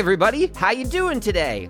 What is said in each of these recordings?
Everybody, how you doing today?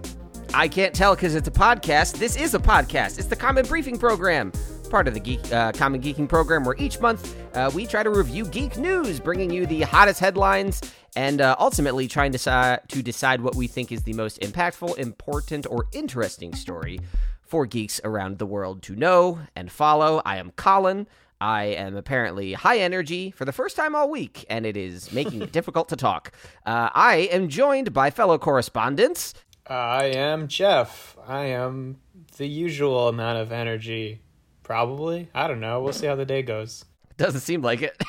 I can't tell because it's a podcast. This is a podcast. It's the Common Briefing Program, part of the Geek uh, Common Geeking Program, where each month uh, we try to review geek news, bringing you the hottest headlines, and uh, ultimately trying to, to decide what we think is the most impactful, important, or interesting story for geeks around the world to know and follow. I am Colin. I am apparently high energy for the first time all week, and it is making it difficult to talk. Uh, I am joined by fellow correspondents. I am Jeff. I am the usual amount of energy. Probably. I don't know. We'll see how the day goes. Doesn't seem like it.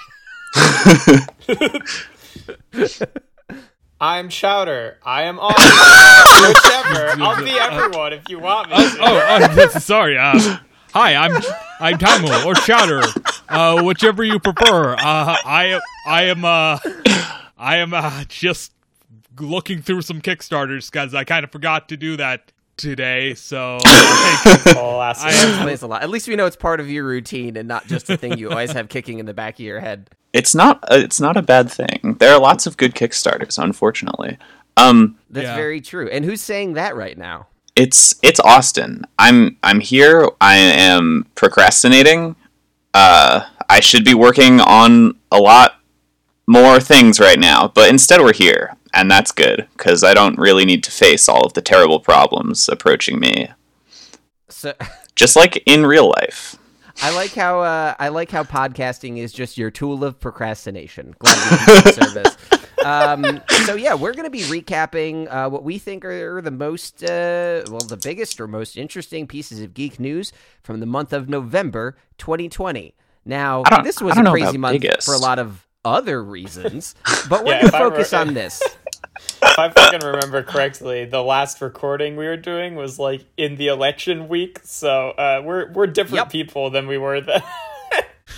I'm Chowder. I am all whichever. I'll be everyone if you want me. To. oh, oh sorry. Uh, hi, I'm I'm Tamu or Chowder, uh, whichever you prefer. Uh, I I am uh, I am uh, just looking through some Kickstarters because I kind of forgot to do that today. So I explains a lot. At least we know it's part of your routine and not just a thing you always have kicking in the back of your head. It's not. Uh, it's not a bad thing. There are lots of good Kickstarters, unfortunately. Um, That's Yeah. very true. And who's saying that right now? It's it's Austin. I'm I'm here. I am procrastinating. Uh, I should be working on a lot more things right now, but instead we're here, and that's good because I don't really need to face all of the terrible problems approaching me, So just like in real life. I like how uh, I like how podcasting is just your tool of procrastination. Glad we can service. Um, so yeah, we're going to be recapping uh, what we think are the most, uh, well, the biggest or most interesting pieces of geek news from the month of November 2020. Now, this was a crazy month biggest. for a lot of other reasons, but we're Yeah, going to I were- focus on this. if I fucking remember correctly, the last recording we were doing was like in the election week. So uh, we're we're different Yep. people than we were then.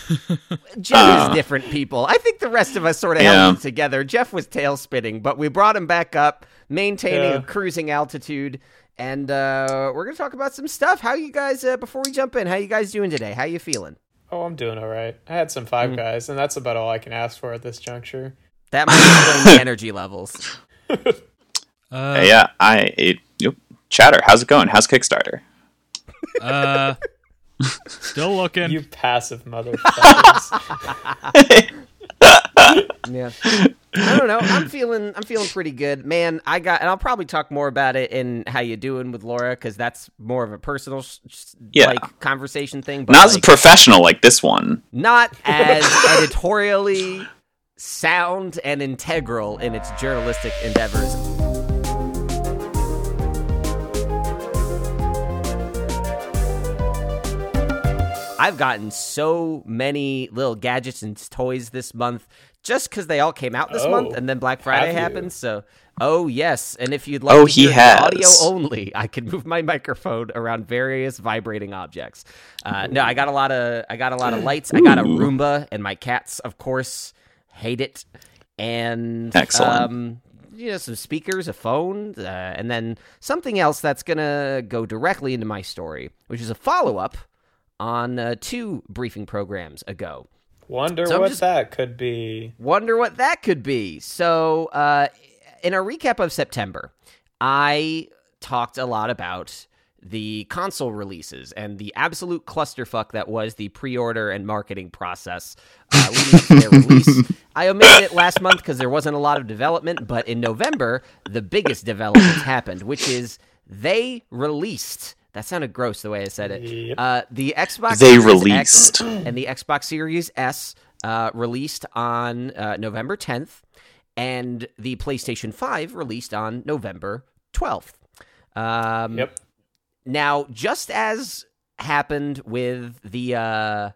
Jeff Uh, is different people. I think the rest of us sort of Yeah. held it together. Jeff was tail spinning, but we brought him back up, maintaining Yeah. a cruising altitude. And uh, we're gonna talk about some stuff. How you guys? Uh, before we jump in, how you guys doing today? How you feeling? oh, I'm doing all right. I had some Five Guys, and that's about all I can ask for at this juncture. That might explain the energy levels. uh, yeah, I it, yep. Chowder, how's it going? How's Kickstarter? uh, still looking. You passive motherfuckers. Yeah. I don't know. I'm feeling. I'm feeling pretty good, man. I got, and I'll probably talk more about it in how you doing with Laura because that's more of a personal, s- s- Yeah. like conversation thing. But Not as professional like this one. not as editorially sound and integral in its journalistic endeavors. I've gotten so many little gadgets and toys this month just because they all came out this Oh, month and then Black Friday have you? happened. So, oh, yes. And if you'd like Oh, to he hear the has. audio only, I can move my microphone around various vibrating objects. Uh, no, I got a lot of I got a lot of lights. I got a Roomba, and my cats, of course, hate it. And Excellent. Um, you know, some speakers, a phone, uh, and then something else that's gonna go directly into my story, which is a follow up on uh, two briefing programs ago. Wonder So what that could be. Wonder what that could be. So, uh, in a recap of September, I talked a lot about the console releases and the absolute clusterfuck that was the pre-order and marketing process uh, leading up to their release. I omitted it last month because there wasn't a lot of development, but in November, the biggest developments happened, which is they released. That sounded gross the way I said it. Yep. Uh, the Xbox They Series X released. and the Xbox Series S uh, released on uh, November 10th, and the PlayStation 5 released on November 12th. Um, Yep. Now, just as happened with the uh,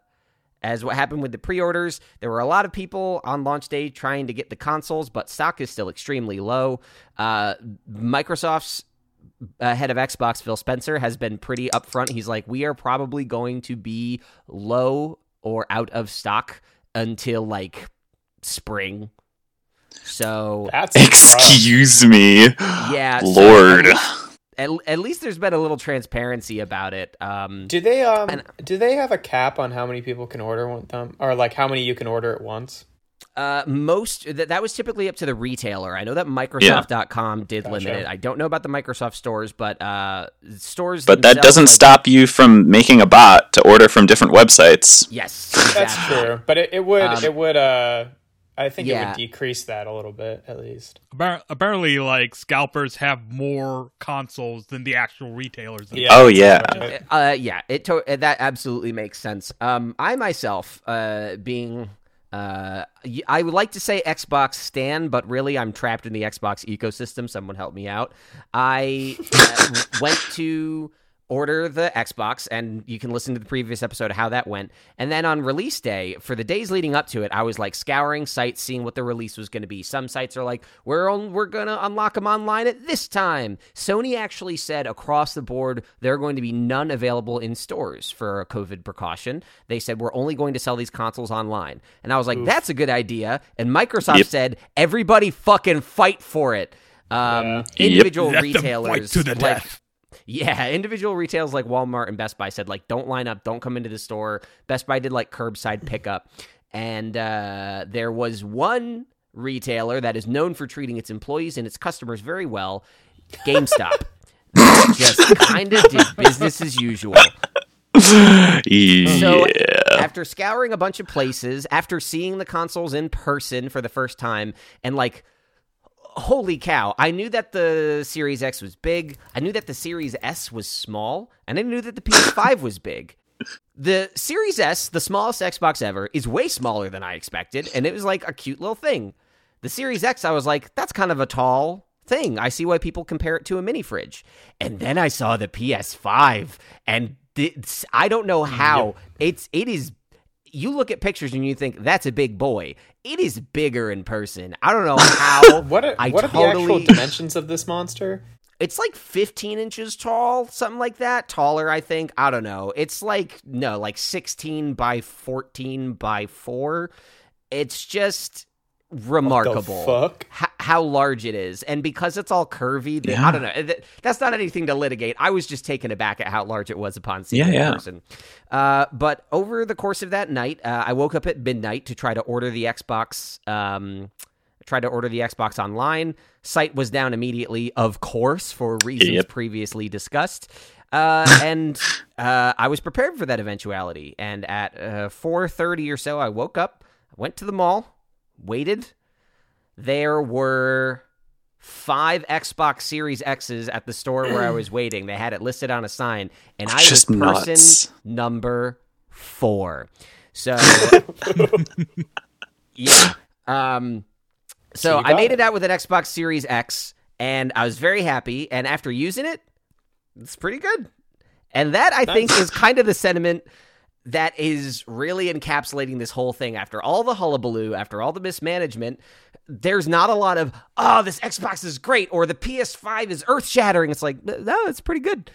as what happened with the pre-orders, there were a lot of people on launch day trying to get the consoles, but stock is still extremely low. Uh, Microsoft's uh, head of Xbox, Phil Spencer, has been pretty upfront. He's like, we are probably going to be low or out of stock until like spring. So That's rough. Excuse me. yeah, Lord. at, least, at, at least there's been a little transparency about it. Um, Do they um And- do they have a cap on how many people can order one them or like how many you can order at once? Uh, most that that was typically up to the retailer. I know that Microsoft.com did Gotcha. limit it. I don't know about the Microsoft stores, but uh, stores. But that doesn't stop you from making a bot to order from different websites. Yes, That's true, but it, it would Um, it would uh I think it would decrease that a little bit at least. Appar- Apparently, like scalpers have more consoles than the actual retailers. Yeah. Oh, yeah. Uh, yeah, it to- that absolutely makes sense. Um, I myself, uh, being, uh, I would like to say Xbox Stan, but really I'm trapped in the Xbox ecosystem. Someone help me out. I uh, went to order the Xbox, and you can listen to the previous episode of how that went. And then on release day, for the days leading up to it, I was like scouring sites, seeing what the release was going to be. Some sites are like, "We're on, we're going to unlock them online at this time." Sony actually said across the board there are going to be none available in stores for a COVID precaution. They said we're only going to sell these consoles online, and I was like, "That's a good idea." And Microsoft Yep. said, "Everybody fucking fight for it." Um, Yeah. Yep. Individual Let them fight retailers to the like, death. Yeah, individual retailers like Walmart and Best Buy said like don't line up, don't come into the store. Best Buy did like curbside pickup, and uh, there was one retailer that is known for treating its employees and its customers very well, GameStop. just kind of did business as usual. Yeah. So after scouring a bunch of places, after seeing the consoles in person for the first time, and like, holy cow, I knew that the Series X was big. I knew that the Series S was small, and I knew that the PS5 was big. The Series S, the smallest Xbox ever, is way smaller than I expected, and it was like a cute little thing. The Series X, I was like, that's kind of a tall thing. I see why people compare it to a mini fridge. And then I saw the PS5, and I don't know how it's it is. You look at pictures and you think that's a big boy. It is bigger in person. I don't know how. What are, I what are the actual dimensions of this monster? It's like 15 inches tall, something like that. Taller, I think. I don't know. It's like, no, like 16 by 14 by 4. It's just remarkable fuck? h- how large it is. And because it's all curvy, the, I don't know. th- That's not anything to litigate. I was just taken aback at how large it was upon seeing Yeah, yeah. person. Uh, but over the course of that night, uh, I woke up at midnight to try to order the Xbox. Um, tried to order the Xbox online. Site was down immediately, of course, for reasons Yep. previously discussed. Uh, and uh, I was prepared for that eventuality. And at uh, 4:30 or so, I woke up, went to the mall, waited. There were five Xbox Series X's at the store where I was waiting. They had it listed on a sign, and I was Just person nuts. number four. So, yeah. Um, so you I made it. it out with an Xbox Series X, and I was very happy. And after using it, it's pretty good. And that I think is kind of the sentiment that is really encapsulating this whole thing. After all the hullabaloo, after all the mismanagement, there's not a lot of oh, this Xbox is great or the PS5 is earth shattering. It's like no, it's pretty good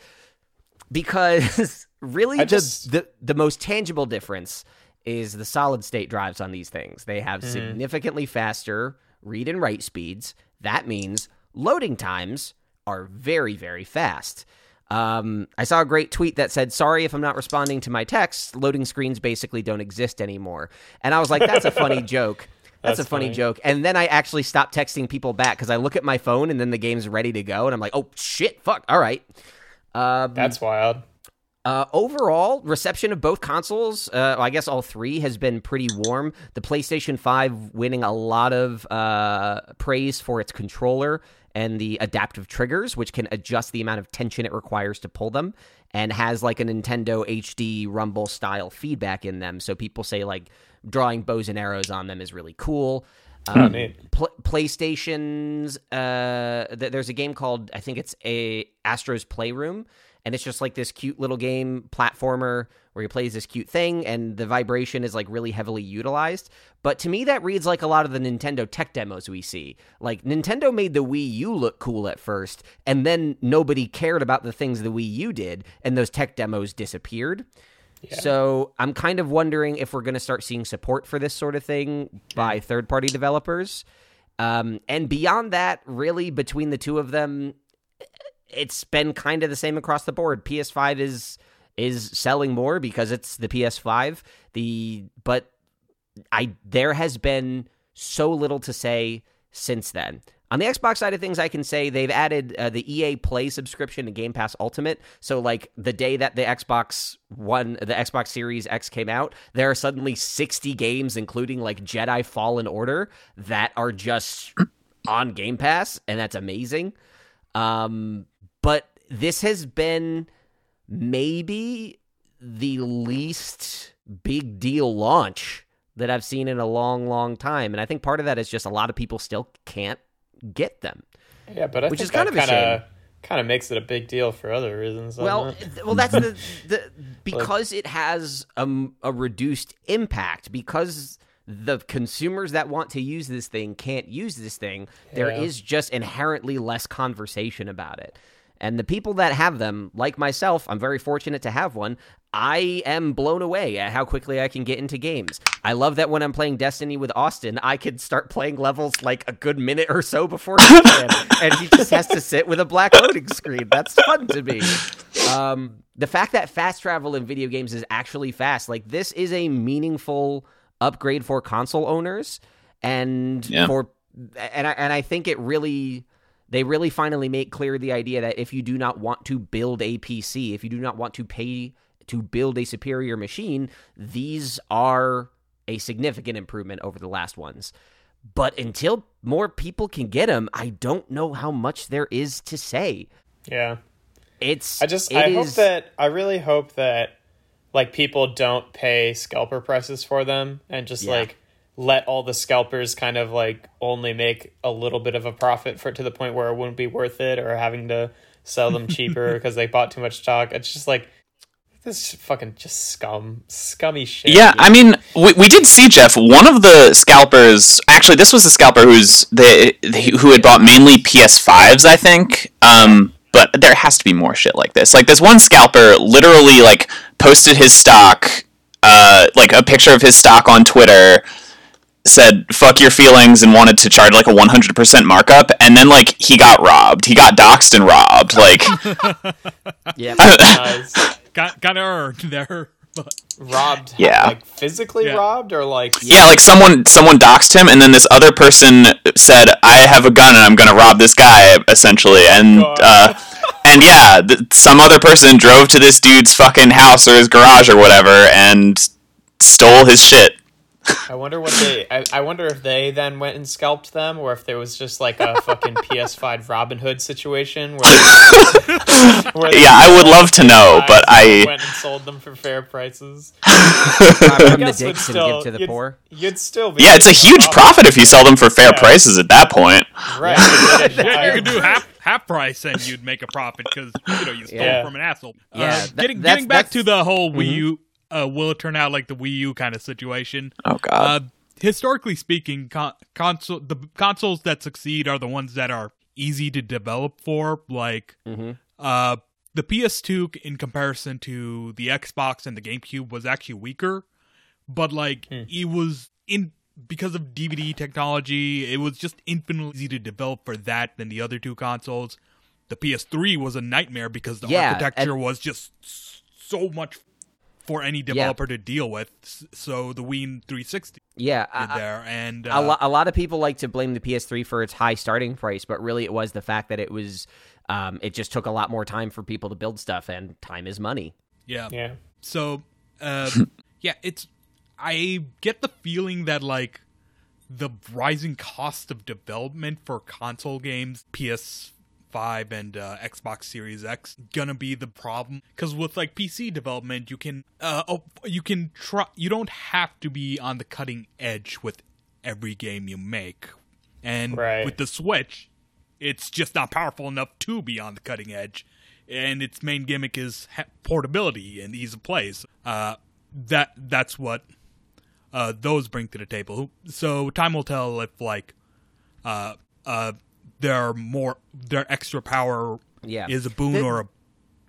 because really the, just- the the most tangible difference is the solid state drives on these things. They have Mm-hmm. significantly faster read and write speeds. That means loading times are very very fast. Um, I saw a great tweet that said, "Sorry if I'm not responding to my texts. Loading screens basically don't exist anymore." And I was like, "That's a funny joke." That's, That's a funny funny. joke. And then I actually stopped texting people back because I look at my phone and then the game's ready to go, and I'm like, "Oh shit, fuck, all right." Um, That's wild. uh, overall, reception of both consoles, uh, I guess all three, has been pretty warm. The PlayStation 5 winning a lot of uh, praise for its controller and the adaptive triggers, which can adjust the amount of tension it requires to pull them, and has like a Nintendo HD Rumble style feedback in them. So people say like drawing bows and arrows on them is really cool. Um, neat. Pl- PlayStation's uh, th- there's a game called I think it's a Astro's Playroom, and it's just like this cute little game platformer where he plays this cute thing, and the vibration is like really heavily utilized. But to me, that reads like a lot of the Nintendo tech demos we see. Like Nintendo made the Wii U look cool at first, and then nobody cared about the things the Wii U did, and those tech demos disappeared. So I'm kind of wondering if we're going to start seeing support for this sort of thing by third party developers. Um, and beyond that, really, between the two of them, it's been kind of the same across the board. PS5 is is selling more because it's the PS5. The but I there has been so little to say since then. On the Xbox side of things, I can say they've added uh, the EA Play subscription to Game Pass Ultimate. So, like the day that the Xbox One, the Xbox Series X came out, there are suddenly 60 games, including like Jedi Fallen Order, that are just on Game Pass, and that's amazing. Um, but this has been maybe the least big deal launch that I've seen in a long, long time. And I think part of that is just a lot of people still can't get them. Yeah, but I Which think is kind of a kinda, shame. Kind of makes it a big deal for other reasons. Well, well, that's the, the because it has um, a reduced impact because the consumers that want to use this thing can't use this thing. There Yeah. is just inherently less conversation about it. And the people that have them, like myself, I'm very fortunate to have one. I am blown away at how quickly I can get into games. I love that when I'm playing Destiny with Austin, I can start playing levels like a good minute or so before he can, and he just has to sit with a black loading screen. That's fun to me. Um, the fact that fast travel in video games is actually fast, like this is a meaningful upgrade for console owners, and Yeah. for and I and I think it really they really finally make clear the idea that if you do not want to build a PC, if you do not want to pay to build a superior machine, these are a significant improvement over the last ones. But until more people can get them, I don't know how much there is to say. yeah. It's I just I hope that I really hope that like people don't pay scalper prices for them and just Yeah. like let all the scalpers kind of like only make a little bit of a profit for to the point where it wouldn't be worth it or having to sell them cheaper because they bought too much stock. It's just like this fucking just scum, scummy shit. Yeah, I mean, we, we did see Jeff. One of the scalpers, actually, this was a scalper who's the who had bought mainly PS5s, I think. Um, but there has to be more shit like this. Like this one scalper literally like posted his stock, uh, like a picture of his stock on Twitter. Said "fuck your feelings" and wanted to charge like a one hundred percent markup, and then like he got robbed. He got doxxed and robbed. Like, yeah. Guys, Got got earned there. But robbed. Yeah. like physically Yeah. robbed or like Yeah, like someone someone doxed him, and then this other person said, "I have a gun and I'm going to rob this guy," essentially, and God. uh, and yeah, th- some other person drove to this dude's fucking house or his garage or whatever and stole his shit. I wonder what they. I, I wonder if they then went and scalped them, or if there was just like a fucking PS5 Robin Hood situation where. where Yeah, I would love to know, but I went and sold them for fair prices. Rob I from the guess would dicks and give to the you'd- poor. You'd still be. yeah, it's a huge profit if you sell them for fair Yeah. prices at that point. Right. yeah, you could do half half price and you'd make a profit because you know you stole Yeah. from an asshole. Yeah, Uh, that- getting getting back to the whole Wii U, uh, will it turn out like the Wii U kind of situation? Oh god. Uh, historically speaking, con- console the consoles that succeed are the ones that are easy to develop for. Like Mhm. uh, the PS2 in comparison to the Xbox and the GameCube was actually weaker, but like it was in because of DVD technology, it was just infinitely easy to develop for that than the other two consoles. The PS3 was a nightmare because the Yeah, architecture and- was just so much for any developer to deal with. So the Wii 360 Yeah, did I- I- there, and a, uh, lo- a lot of people like to blame the PS3 for its high starting price, but really it was the fact that it was um, it just took a lot more time for people to build stuff, and time is money. yeah. Yeah. So, uh, yeah, it's. I get the feeling that like the rising cost of development for console games, PS5 and uh, Xbox Series X, gonna be the problem. Because with like PC development, you can uh, oh, you can try. You don't have to be on the cutting edge with every game you make, and Right. with the Switch, it's just not powerful enough to be on the cutting edge. And its main gimmick is ha- portability and ease of plays. Uh, that that's what uh, those bring to the table. So time will tell if like uh, uh, their more their extra power Yeah. is a boon The- or a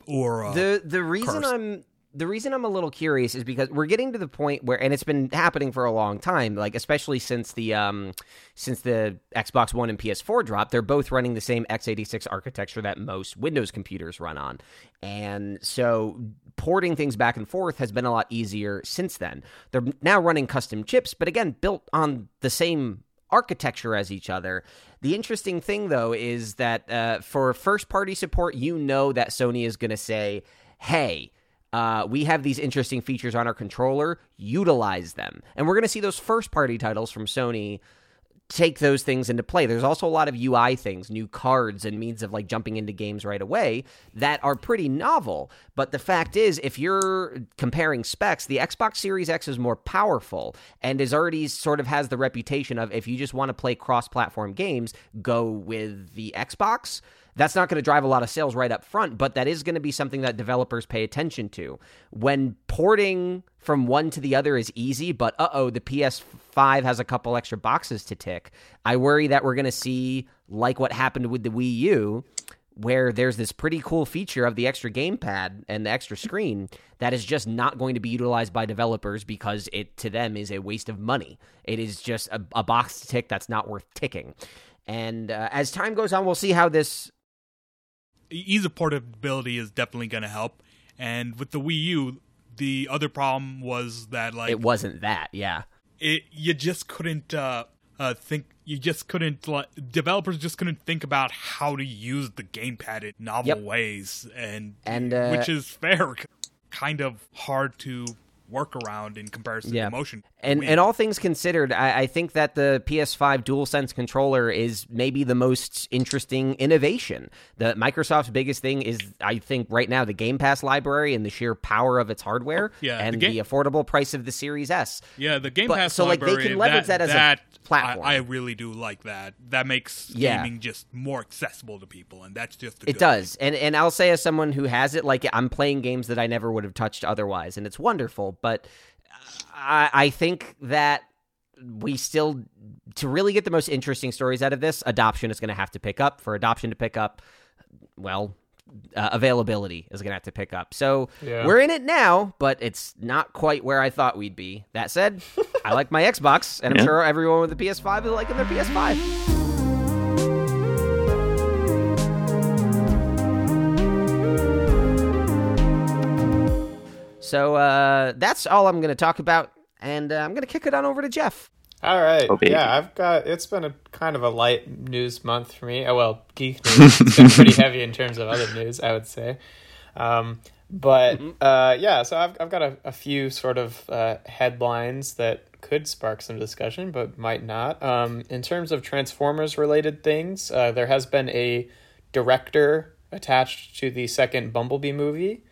or a, the the reason curse. I'm the reason I'm a little curious is because we're getting to the point where, and it's been happening for a long time, like especially since the um since the Xbox One and PS4 drop, they're both running the same x86 architecture that most Windows computers run on, and so porting things back and forth has been a lot easier since then. They're now running custom chips, but again, built on the same architecture as each other. The interesting thing, though, is that uh, for first party support, you know that Sony is going to say, hey, uh, we have these interesting features on our controller, utilize them. And we're going to see those first party titles from Sony take those things into play. There's also a lot of UI things, new cards and means of like jumping into games right away that are pretty novel. But the fact is, if you're comparing specs, the Xbox Series X is more powerful and is already sort of has the reputation of if you just want to play cross platform games, go with the Xbox. That's not going to drive a lot of sales right up front, but that is going to be something that developers pay attention to. When porting from one to the other is easy, but uh oh, the PS5 has a couple extra boxes to tick. I worry that we're going to see, like what happened with the Wii U, where there's this pretty cool feature of the extra gamepad and the extra screen that is just not going to be utilized by developers because it to them is a waste of money. It is just a, a box to tick that's not worth ticking. And uh, as time goes on, we'll see how this ease of portability is definitely going to help. And with the Wii U, the other problem was that like it wasn't that, yeah. It you just couldn't uh, uh, think. You just couldn't. Like, developers just couldn't think about how to use the gamepad in novel Yep. ways, and And, uh, which is fair, kind of hard to work around in comparison Yeah. to motion. And and all things considered, I, I think that the PS5 DualSense controller is maybe the most interesting innovation. The Microsoft's biggest thing is, I think, right now the Game Pass library and the sheer power of its hardware, Yeah, the and game- the affordable price of the Series S. Yeah, the Game But- Pass so, like, they can leverage that as a platform. I, I really do like that. That makes Yeah. gaming just more accessible to people, and that's just It does, and and I'll say as someone who has it, like I'm playing games that I never would have touched otherwise, and it's wonderful. But I, I think that we still to really get the most interesting stories out of this, adoption is going to have to pick up. For adoption to pick up, well, uh, availability is going to have to pick up. So Yeah. we're in it now, but it's not quite where I thought we'd be. That said, I like my Xbox, and I'm Yeah. sure everyone with the PS5 is liking their PS5. So uh, that's all I'm going to talk about, and uh, I'm going to kick it on over to Jeff. All right. Oh, yeah, I've got. It's been a kind of a light news month for me. Oh well, geek news. It's been pretty heavy in terms of other news, I would say. Um, but uh, yeah, so I've I've got a, a few sort of uh, headlines that could spark some discussion, but might not. Um, in terms of Transformers related things, uh, there has been a director attached to the second Bumblebee movie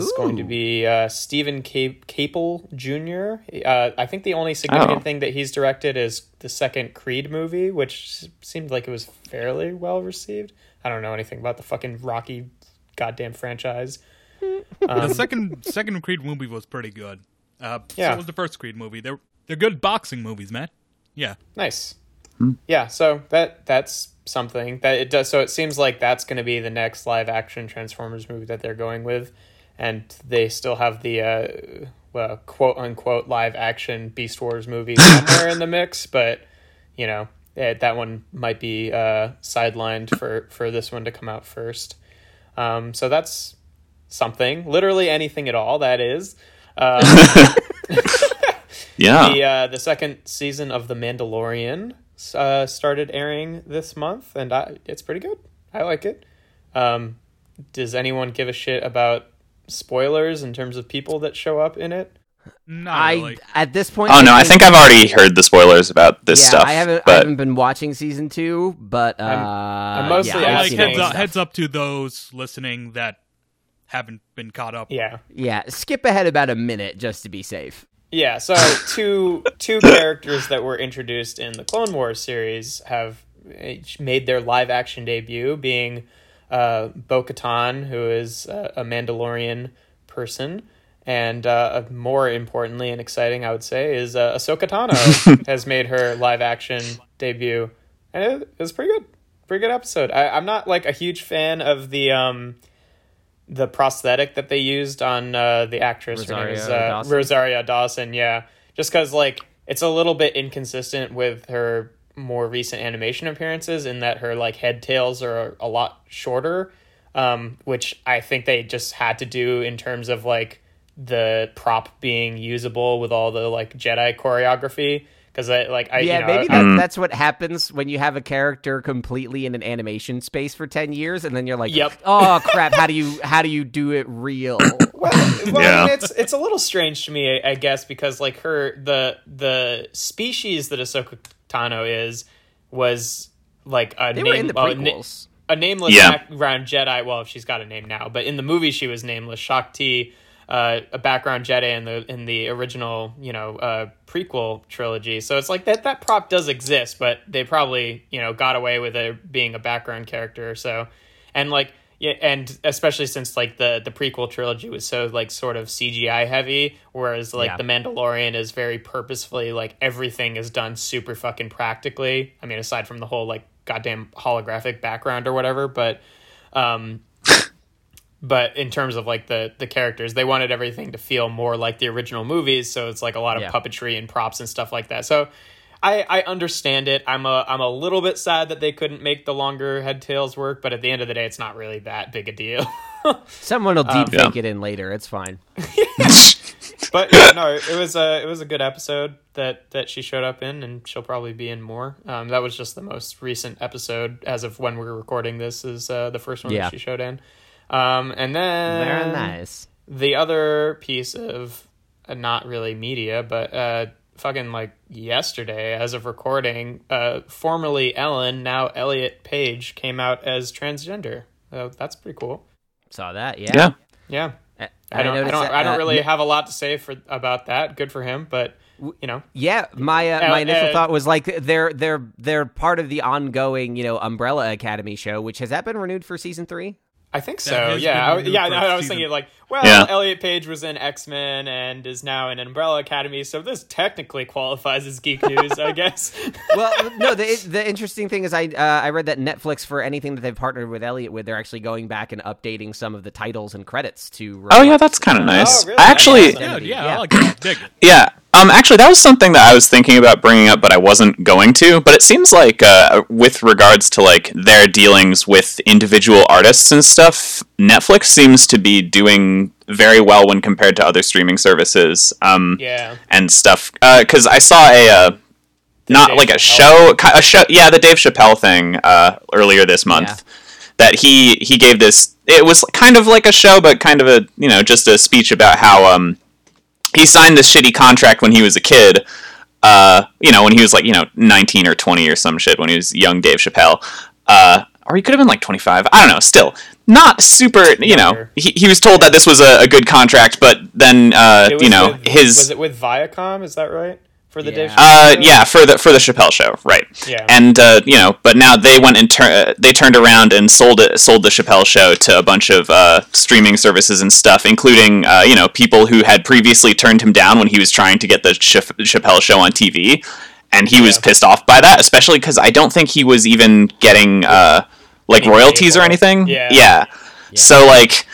is going to be uh, Steven Cap- Caple Jr. Uh, I think the only significant Oh. thing that he's directed is the second Creed movie, which seemed like it was fairly well received. I don't know anything about the fucking Rocky goddamn franchise. the second second Creed movie was pretty good. Uh, Yeah. So was the first Creed movie. They're they're good boxing movies, man. Yeah. Nice. Yeah, so that that's something that it does. So it seems like that's going to be the next live action Transformers movie that they're going with, and they still have the uh, well, quote unquote live action Beast Wars movie somewhere in the mix, but you know eh, that one might be uh, sidelined for for this one to come out first. Um, so that's something. Literally anything at all. That is. Uh, Yeah. the uh, the second season of The Mandalorian uh, started airing this month, and I, it's pretty good. I like it. Um, does anyone give a shit about spoilers in terms of people that show up in it? Not I really. at this point. Oh no, I think I've already heard the spoilers about this yeah, stuff. I haven't. I haven't been watching season two, but uh, I'm mostly yeah, like heads up, heads up to those listening that haven't been caught up. Yeah, Yeah, skip ahead about a minute just to be safe. yeah. So two two characters that were introduced in the Clone Wars series have made their live action debut, being uh, Bo Katan, who is a, a Mandalorian person. And uh, more importantly and exciting, I would say, is uh, Ahsoka Tano has made her live action debut, and it, it was pretty good, pretty good episode. I, I'm not like a huge fan of the um, the prosthetic that they used on uh, the actress. Her name is uh, Dawson? Rosario Dawson. Yeah, just because like it's a little bit inconsistent with her more recent animation appearances in that her like head tails are a lot shorter, um, which I think they just had to do in terms of like the prop being usable with all the like Jedi choreography because I like I yeah, you know, maybe I- that, Mm. that's what happens when you have a character completely in an animation space for ten years, and then you're like, Yep. "Oh crap! How do you how do you do it real?" Well, well I mean, it's it's a little strange to me, I, I guess, because like her the the species that Ahsoka Tano is was like a they name, were in the well, a na- prequels. a nameless Yeah. background Jedi. Well, if she's got a name now, but in the movie she was nameless. Shaak Ti, uh, a background Jedi in the in the original, you know, uh, prequel trilogy. So it's like that that prop does exist, but they probably you know got away with it being a background character. So and like. Yeah, and especially since like the the prequel trilogy was so like sort of CGI heavy, whereas like Yeah. the Mandalorian is very purposefully like everything is done super fucking practically. I mean, aside from the whole like goddamn holographic background or whatever, but um but in terms of like the the characters, they wanted everything to feel more like the original movies, so it's like a lot of Yeah. puppetry and props and stuff like that. So I, I understand it. I'm a I'm a little bit sad that they couldn't make the longer head tails work, but at the end of the day, it's not really that big a deal. Someone will deep Yeah. it in later. It's fine. but yeah, no, it was a it was a good episode that that she showed up in, and she'll probably be in more. Um, that was just the most recent episode as of when we are recording this. Is uh, the first one Yeah. that she showed in. Um, and then Very nice. the other piece of uh, not really media, but uh, fucking like yesterday, as of recording, uh, formerly Ellen, now Elliot Page, came out as transgender. So that's pretty cool. Saw that. Yeah. Yeah. Yeah. I, I don't. I noticed don't. that, I don't uh, really have a lot to say for about that. Good for him, but you know, Yeah, my uh, Uh, my initial uh, thought was like they're they're they're part of the ongoing you know Umbrella Academy show, which has that been renewed for season three? I think so. Yeah, I, yeah. for I was season- thinking like, well, Yeah. Elliot Page was in X Men and is now in Umbrella Academy, so this technically qualifies as geek news, I guess. Well, no. The the interesting thing is I uh, I read that Netflix for anything that they've partnered with Elliot with, they're actually going back and updating some of the titles and credits to. Oh yeah, that's kind of nice. Oh, really? I actually, That's awesome. Good, yeah, Yeah. I like it. Dig it. yeah. Um, actually, that was something that I was thinking about bringing up, but I wasn't going to. But it seems like, uh, with regards to like their dealings with individual artists and stuff, Netflix seems to be doing very well when compared to other streaming services. Um, yeah. and stuff. Because I saw a uh, not Dave like a Chappelle show, a show, yeah, the Dave Chappelle thing uh, earlier this month. Yeah. That he he gave this. It was kind of like a show, but kind of a you know just a speech about how um he signed this shitty contract when he was a kid. Uh, you know, when he was like you know nineteen or twenty or some shit when he was young Dave Chappelle. Uh, or he could have been like twenty five. I don't know. Still, not super. You know, he, he was told that this was a, a good contract, but then uh, you know with- his was it with Viacom? Is that right for the Yeah. Dave? uh, Chappelle show? yeah, for the for the Chappelle show, right? Yeah. And uh, you know, but now they went and tur- uh, they turned around and sold it, sold the Chappelle show to a bunch of uh, streaming services and stuff, including uh, you know people who had previously turned him down when he was trying to get the Ch- Chappelle show on TV, and he was pissed off by that, especially because I don't think he was even getting uh, like Any royalties or pay for it. anything. Yeah. yeah. So like,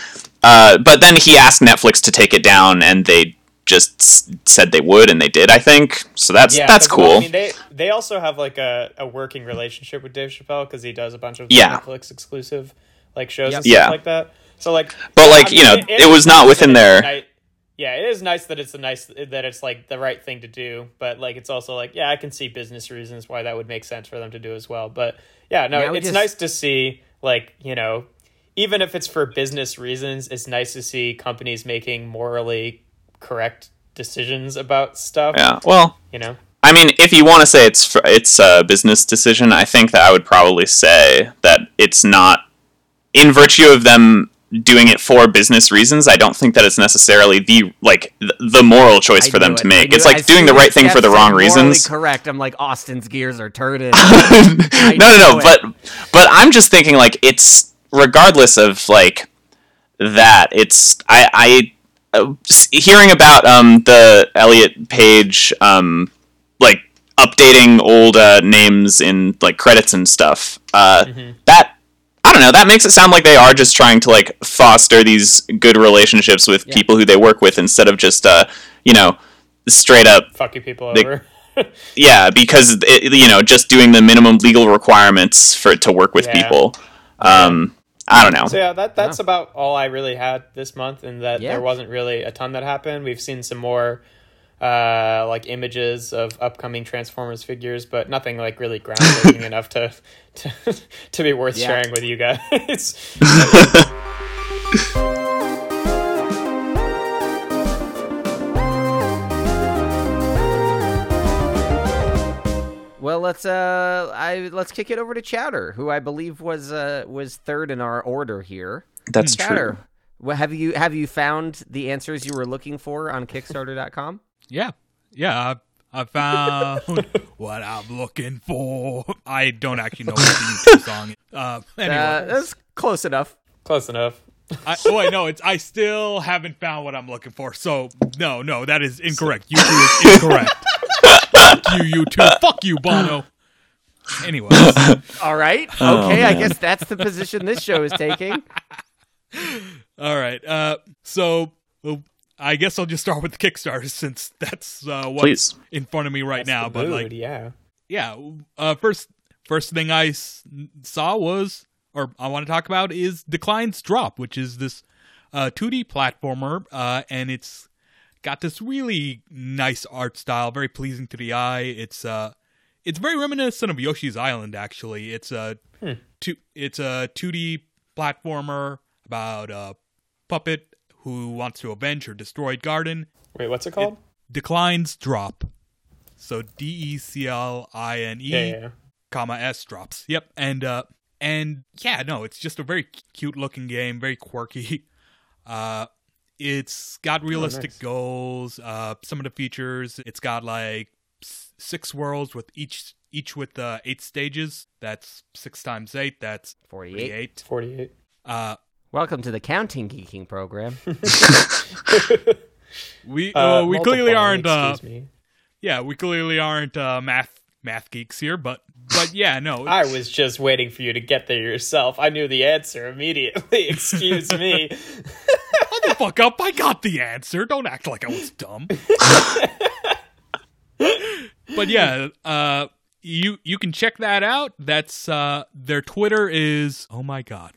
uh, but then he asked Netflix to take it down, and they just s- said they would, and they did. I think so. That's Yeah, that's 'cause, cool. well, I mean, they they also have like a, a working relationship with Dave Chappelle because he does a bunch of Yeah. Netflix exclusive like shows Yep. and stuff Yeah. like that. So like, But, like, I you know, it it is was not within their- ni- yeah, it is nice that it's a nice that it's like the right thing to do, but like it's also like yeah, I can see business reasons why that would make sense for them to do as well. But yeah, no, Yeah, it's just- nice to see like you know, even if it's for business reasons, it's nice to see companies making morally correct decisions about stuff. yeah. Well, You know. I mean, if you want to say it's fr- it's a business decision, I think that I would probably say that it's not in virtue of them doing it for business reasons. I don't think that it's necessarily the like th- the moral choice I for them knew to make. It's it. like As doing the right thing for the wrong reasons. Correct. I'm like Austin's gears are turning. no, no, no. know But but I'm just thinking like it's regardless of like that. It's I I uh, hearing about um the Elliot Page um like updating old uh, names in like credits and stuff. Uh, that. I don't know. That makes it sound like they are just trying to like foster these good relationships with people who they work with instead of just uh, you know, straight up fuck you people They- over. yeah, because it, you know, just doing the minimum legal requirements for to work with Yeah. people. Um, I don't know. so yeah, that that's about all I really had this month, and that Yeah. there wasn't really a ton that happened. We've seen some more uh, like images of upcoming Transformers figures, but nothing like really groundbreaking enough to, to to be worth Yeah. sharing with you guys. Well, let's uh, I let's kick it over to Chowder, who I believe was uh was third in our order here. That's Chowder, true. well, have you have you found the answers you were looking for on Kickstarter.com? Yeah, yeah. I, I found what I'm looking for. I don't actually know what the U2 song is. Uh, anyway, Uh, that's close enough. Close enough. I, oh wait, no, it's I still haven't found what I'm looking for. So no, no, that is incorrect. U2 is incorrect. Fuck you, U2. Fuck you, Bono. Anyway. All right. Oh, Okay, I guess that's the position this show is taking. all right. Uh, so well, I guess I'll just start with the Kickstarter since that's uh, what's Please. in front of me right That's now. But mood, like, yeah. yeah uh first first thing i s- saw was or i want to talk about is declines drop which is this uh 2d platformer uh and it's got this really nice art style very pleasing to the eye it's uh it's very reminiscent of yoshi's island actually it's a two it's a 2d platformer about a puppet who wants to avenge her destroyed garden Wait, what's it called? declines drop so D E C L I N E comma S drops. Yep. And uh and yeah, no, it's just a very cute looking game, very quirky. Uh it's got realistic nice. goals, uh some of the features, it's got like six worlds with each each with uh, eight stages. That's 6 times 8, that's 48. 48. Uh Welcome to the counting geeking program. we Uh, uh, we clearly aren't uh me. yeah, we clearly aren't uh math math geeks here, but but yeah, no. I was just waiting for you to get there yourself. I knew the answer immediately. Excuse me. Shut the fuck up. I got the answer. Don't act like I was dumb. but yeah, uh you you can check that out. That's uh their Twitter is oh my god.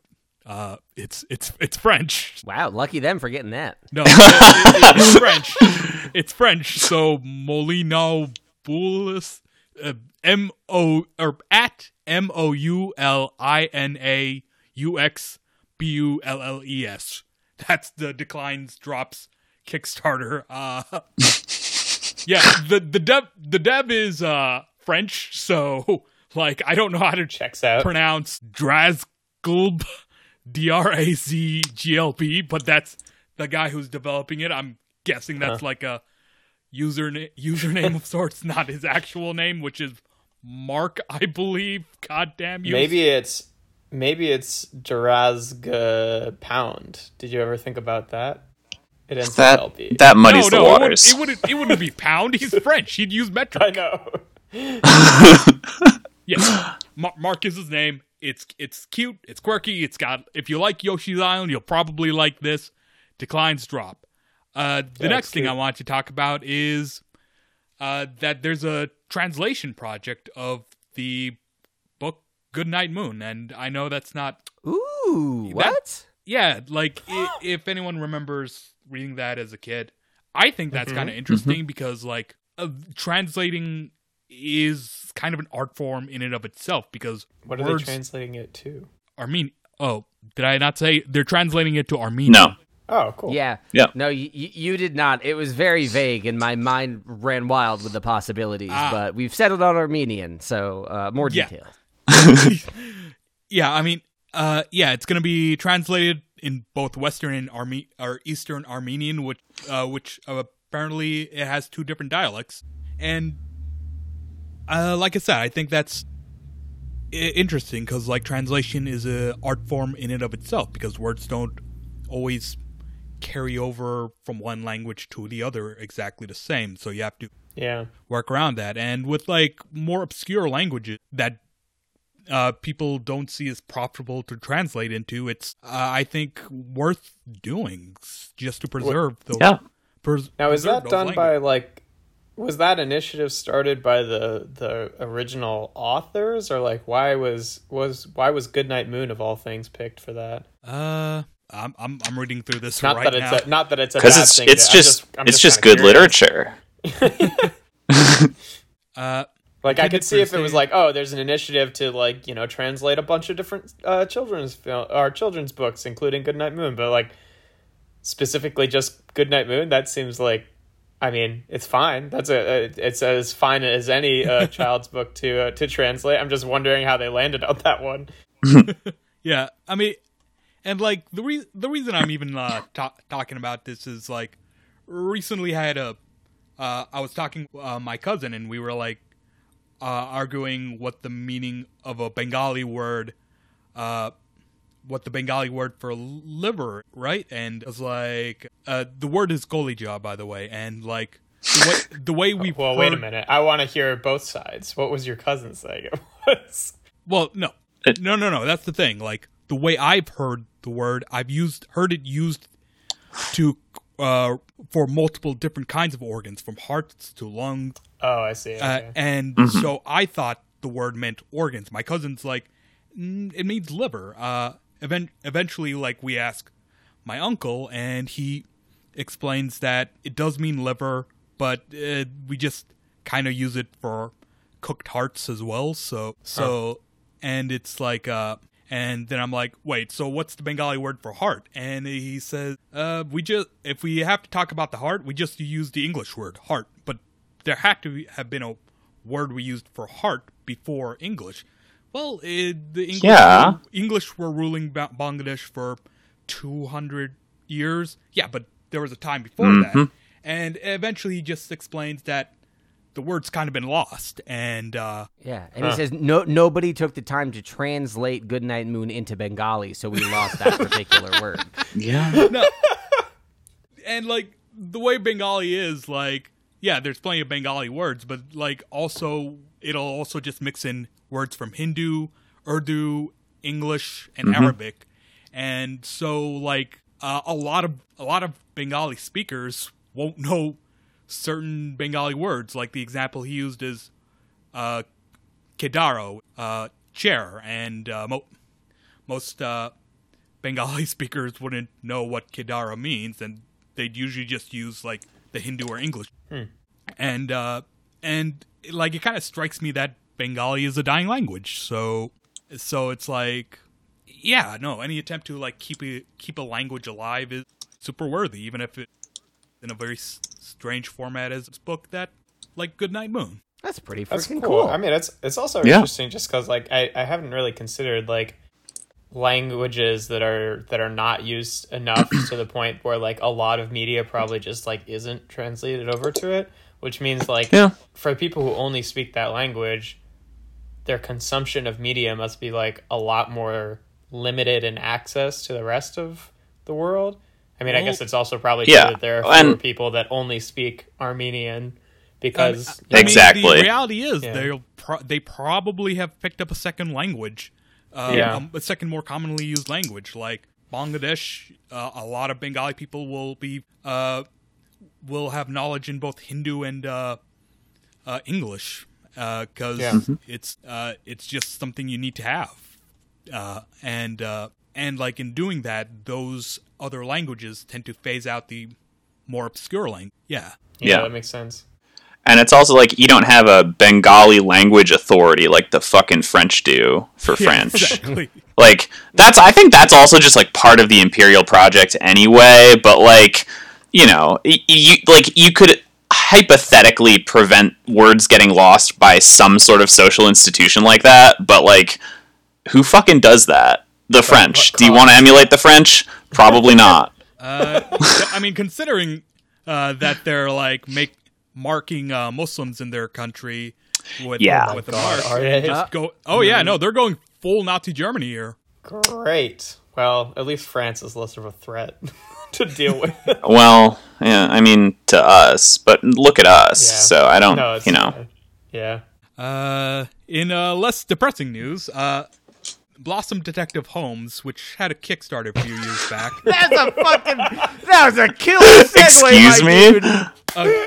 Uh it's it's it's French. Wow, lucky them for getting that. No, it- it- it's French. It's French. So Moulinaux Bulles uh, M O or at M O U L I N A U X B U L L E S. That's the declines drops Kickstarter. Uh Yeah, the the dev the dev is uh French, so like I don't know how to Checks out. pronounce Drazglb, D R A Z G L B, but that's the guy who's developing it. I'm guessing that's like a username username of sorts, not his actual name, which is Mark, I believe. God damn you! Maybe it's maybe it's Durazga Pound. Did you ever think about that? It ends That with LB. that muddies no, the it wouldn't, waters. it wouldn't. It wouldn't be pound. He's French. He'd use metric. I know. Yes, Mar- Mark is his name. It's it's cute. It's quirky. It's got. If you like Yoshi's Island, you'll probably like this. Declines drop. Uh, the Yeah, next it's thing I want to talk about is uh, that there's a translation project of the book Goodnight Moon, and I know that's not. Ooh, That- what? Yeah, like i- if anyone remembers reading that as a kid, I think that's Mm-hmm. kind of interesting because like uh, translating is kind of an art form in and of itself because What are they translating it to? Armenian. Oh, did I not say they're translating it to Armenian? no. Oh, cool. Yeah. Yeah. No, you, you did not. It was very vague, and my mind ran wild with the possibilities. Ah. But we've settled on Armenian, so uh, more Yeah. details. Yeah, I mean, uh, yeah, it's gonna be translated in both Western and Arme- or Eastern Armenian, which, uh, which uh, apparently it has two different dialects, and uh, like I said, I think that's interesting because like translation is a art form in and of itself because words don't always carry over from one language to the other exactly the same, so you have to Yeah. work around that. And with like more obscure languages that uh, people don't see as profitable to translate into, it's uh, I think worth doing just to preserve those. Yeah. pres- Now is that those done by like was that initiative started by the the original authors or like why was was why was Goodnight Moon of all things picked for that? Uh, I'm I'm I'm reading through this Not right that now. it's a, not that it's a Because bad it's thing. it's I'm just, I'm it's just kinda good curious. literature. Uh, Like I could see if it was like, oh, there's an initiative to like you know translate a bunch of different uh, children's film or children's books, including Goodnight Moon, but like specifically just Goodnight Moon, that seems like, I mean, it's fine. That's a, a it's as fine as any uh, child's book to uh, to translate. I'm just wondering how they landed on that one. Yeah, I mean, and like the re- the reason I'm even uh, ta- talking about this is like recently I had a uh, I was talking uh, my cousin and we were like uh, arguing what the meaning of a Bengali word, uh, what the Bengali word for liver, right? And it was like uh, the word is golija, by the way, and like the way, the way we Well, wait a minute. I want to hear both sides. What was your cousin saying it was? Well, no, no, no, no. That's the thing. Like the way I've heard the word, I've used heard it used to uh, for multiple different kinds of organs, from hearts to lungs, Oh, I see. uh, Okay. and so I thought the word meant organs. My cousin's like, mm, it means liver. Uh, event- eventually, like we ask my uncle, and he explains that it does mean liver, but uh, we just kind of use it for cooked hearts as well. So so, and it's like uh. And then I'm like, wait, so what's the Bengali word for heart? And he says, uh, we just, if we have to talk about the heart, we just use the English word heart. But there had to have been a word we used for heart before English. Well, it, the English, Yeah. English were ruling Bangladesh for 200 years. Yeah, but there was a time before that. And eventually he just explains that the word's kind of been lost. And, uh, Yeah, and he says no nobody took the time to translate Goodnight Moon into Bengali, so we lost that particular word. Yeah. no. and like the way Bengali is, like, yeah, there's plenty of Bengali words, but like also it'll also just mix in words from Hindu, Urdu, English, and Arabic, and so like uh, a lot of a lot of Bengali speakers won't know certain Bengali words. Like the example he used is uh, kedaro, uh, chair, and uh, mo- most uh, Bengali speakers wouldn't know what kedaro means, and they'd usually just use like the Hindu or English. And uh, and like it kind of strikes me that Bengali is a dying language. So so it's like, yeah, no, any attempt to like keep a keep a language alive is super worthy, even if it in a very s- strange format as this book that like Goodnight Moon. That's pretty That's freaking cool. cool. I mean, it's it's also Yeah. interesting just because like I, I haven't really considered like languages that are that are not used enough to the point where like a lot of media probably just like isn't translated over to it, which means like Yeah. for people who only speak that language, their consumption of media must be like a lot more limited in access to the rest of the world. I mean, I guess it's also probably Yeah, true that there are fewer and- people that only speak Armenian because I mean, you know, Exactly. the reality is Yeah. they'll pro- they probably have picked up a second language, uh, Yeah. um, a second more commonly used language. Like Bangladesh, uh, a lot of Bengali people will be uh, will have knowledge in both Hindu and uh, uh, English because Yeah. Mhm. it's uh, it's just something you need to have, uh, and uh, and like in doing that, those other languages tend to phase out the more obscure language. Yeah. yeah, Yeah. that makes sense. And it's also like you don't have a Bengali language authority like the fucking French do for French. Exactly. Like that's I think that's also just like part of the imperial project anyway, but like, you know, you like you could hypothetically prevent words getting lost by some sort of social institution like that, but like who fucking does that? The French. Do you want to emulate the French? Probably not. Uh, I mean, considering uh, that they're like make marking uh, Muslims in their country with Yeah. with the God, mark, just go. Oh yeah, no, they're going full Nazi Germany here. Great. Well, at least France is less of a threat to deal with. Well, yeah, I mean to us, but look at us. Yeah. So I don't, no, you know. fine. Yeah. Uh, in uh, less depressing news, uh, Blossom Detective Holmes, which had a Kickstarter a few years back, That's a fucking. That was a killer segue, Excuse my me? dude. uh,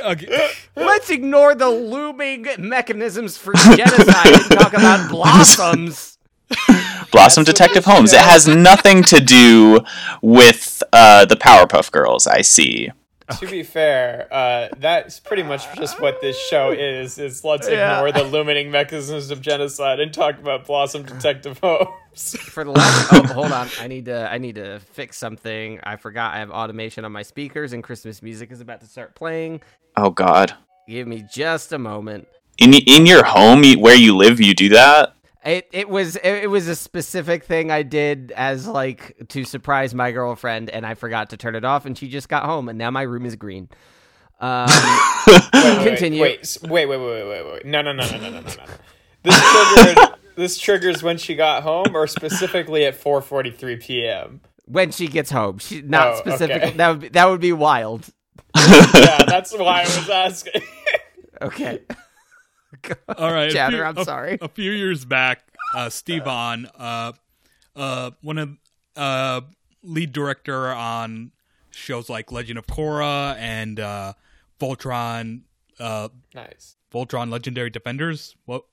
uh, Let's ignore the looming mechanisms for genocide and talk about blossoms. Blossom That's Detective this Holmes. It has nothing to do with uh, the Powerpuff Girls. I see. To be fair, uh, that's pretty much just what this show is. Is let's Yeah. ignore the limiting mechanisms of genocide and talk about Blossom Detective Holmes. For the last, oh, hold on, I need to, I need to fix something. I forgot I have automation on my speakers, and Christmas music is about to start playing. Oh God. Give me just a moment. In in your home, where you live, you do that. It it was it, was a specific thing I did as like to surprise my girlfriend, and I forgot to turn it off, and she just got home, and now my room is green. Um, Wait, Continue. Wait, wait, wait, wait, wait, wait, wait. No, no, no, no, no, no, no, no. This triggered. this triggers when she got home, or specifically at 4:43 p.m. when she gets home, she not Oh, specific. okay. That would be, that would be wild. Yeah, that's why I was asking. Okay, All right, a Chatter, few- I'm a- sorry. A few years back, uh, Steven, uh, uh, one of uh, lead director on shows like Legend of Korra and uh, Voltron, uh, nice. Voltron Legendary Defenders. What?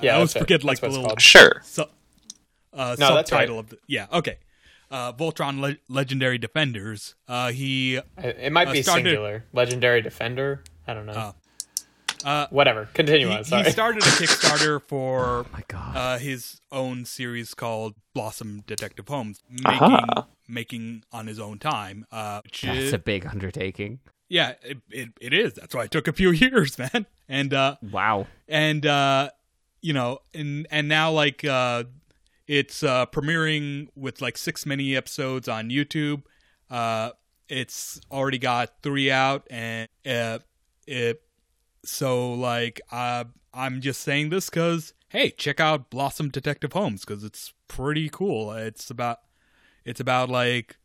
Yeah, I always that's it. forget like That's the what little. Sure. su- uh, No, subtitle right. of the yeah. Okay, uh, Voltron Le- Legendary Defenders. Uh, he It might Uh, be started- singular. Legendary Defender. I don't know. Uh, Whatever. Continue he, on. he Sorry. started a Kickstarter for Oh my god. uh, his own series called Blossom Detective Holmes, making Aha. making on his own time. Uh, which That's is- a big undertaking. yeah, it, it, it is. That's why it took a few years, man. And uh, Wow. and uh, you know, and and now like uh, it's uh, premiering with like six mini episodes on YouTube. Uh, it's already got three out, and uh, it so like uh, I'm just saying this because hey, check out Blossom Detective Holmes because it's pretty cool. It's about it's about like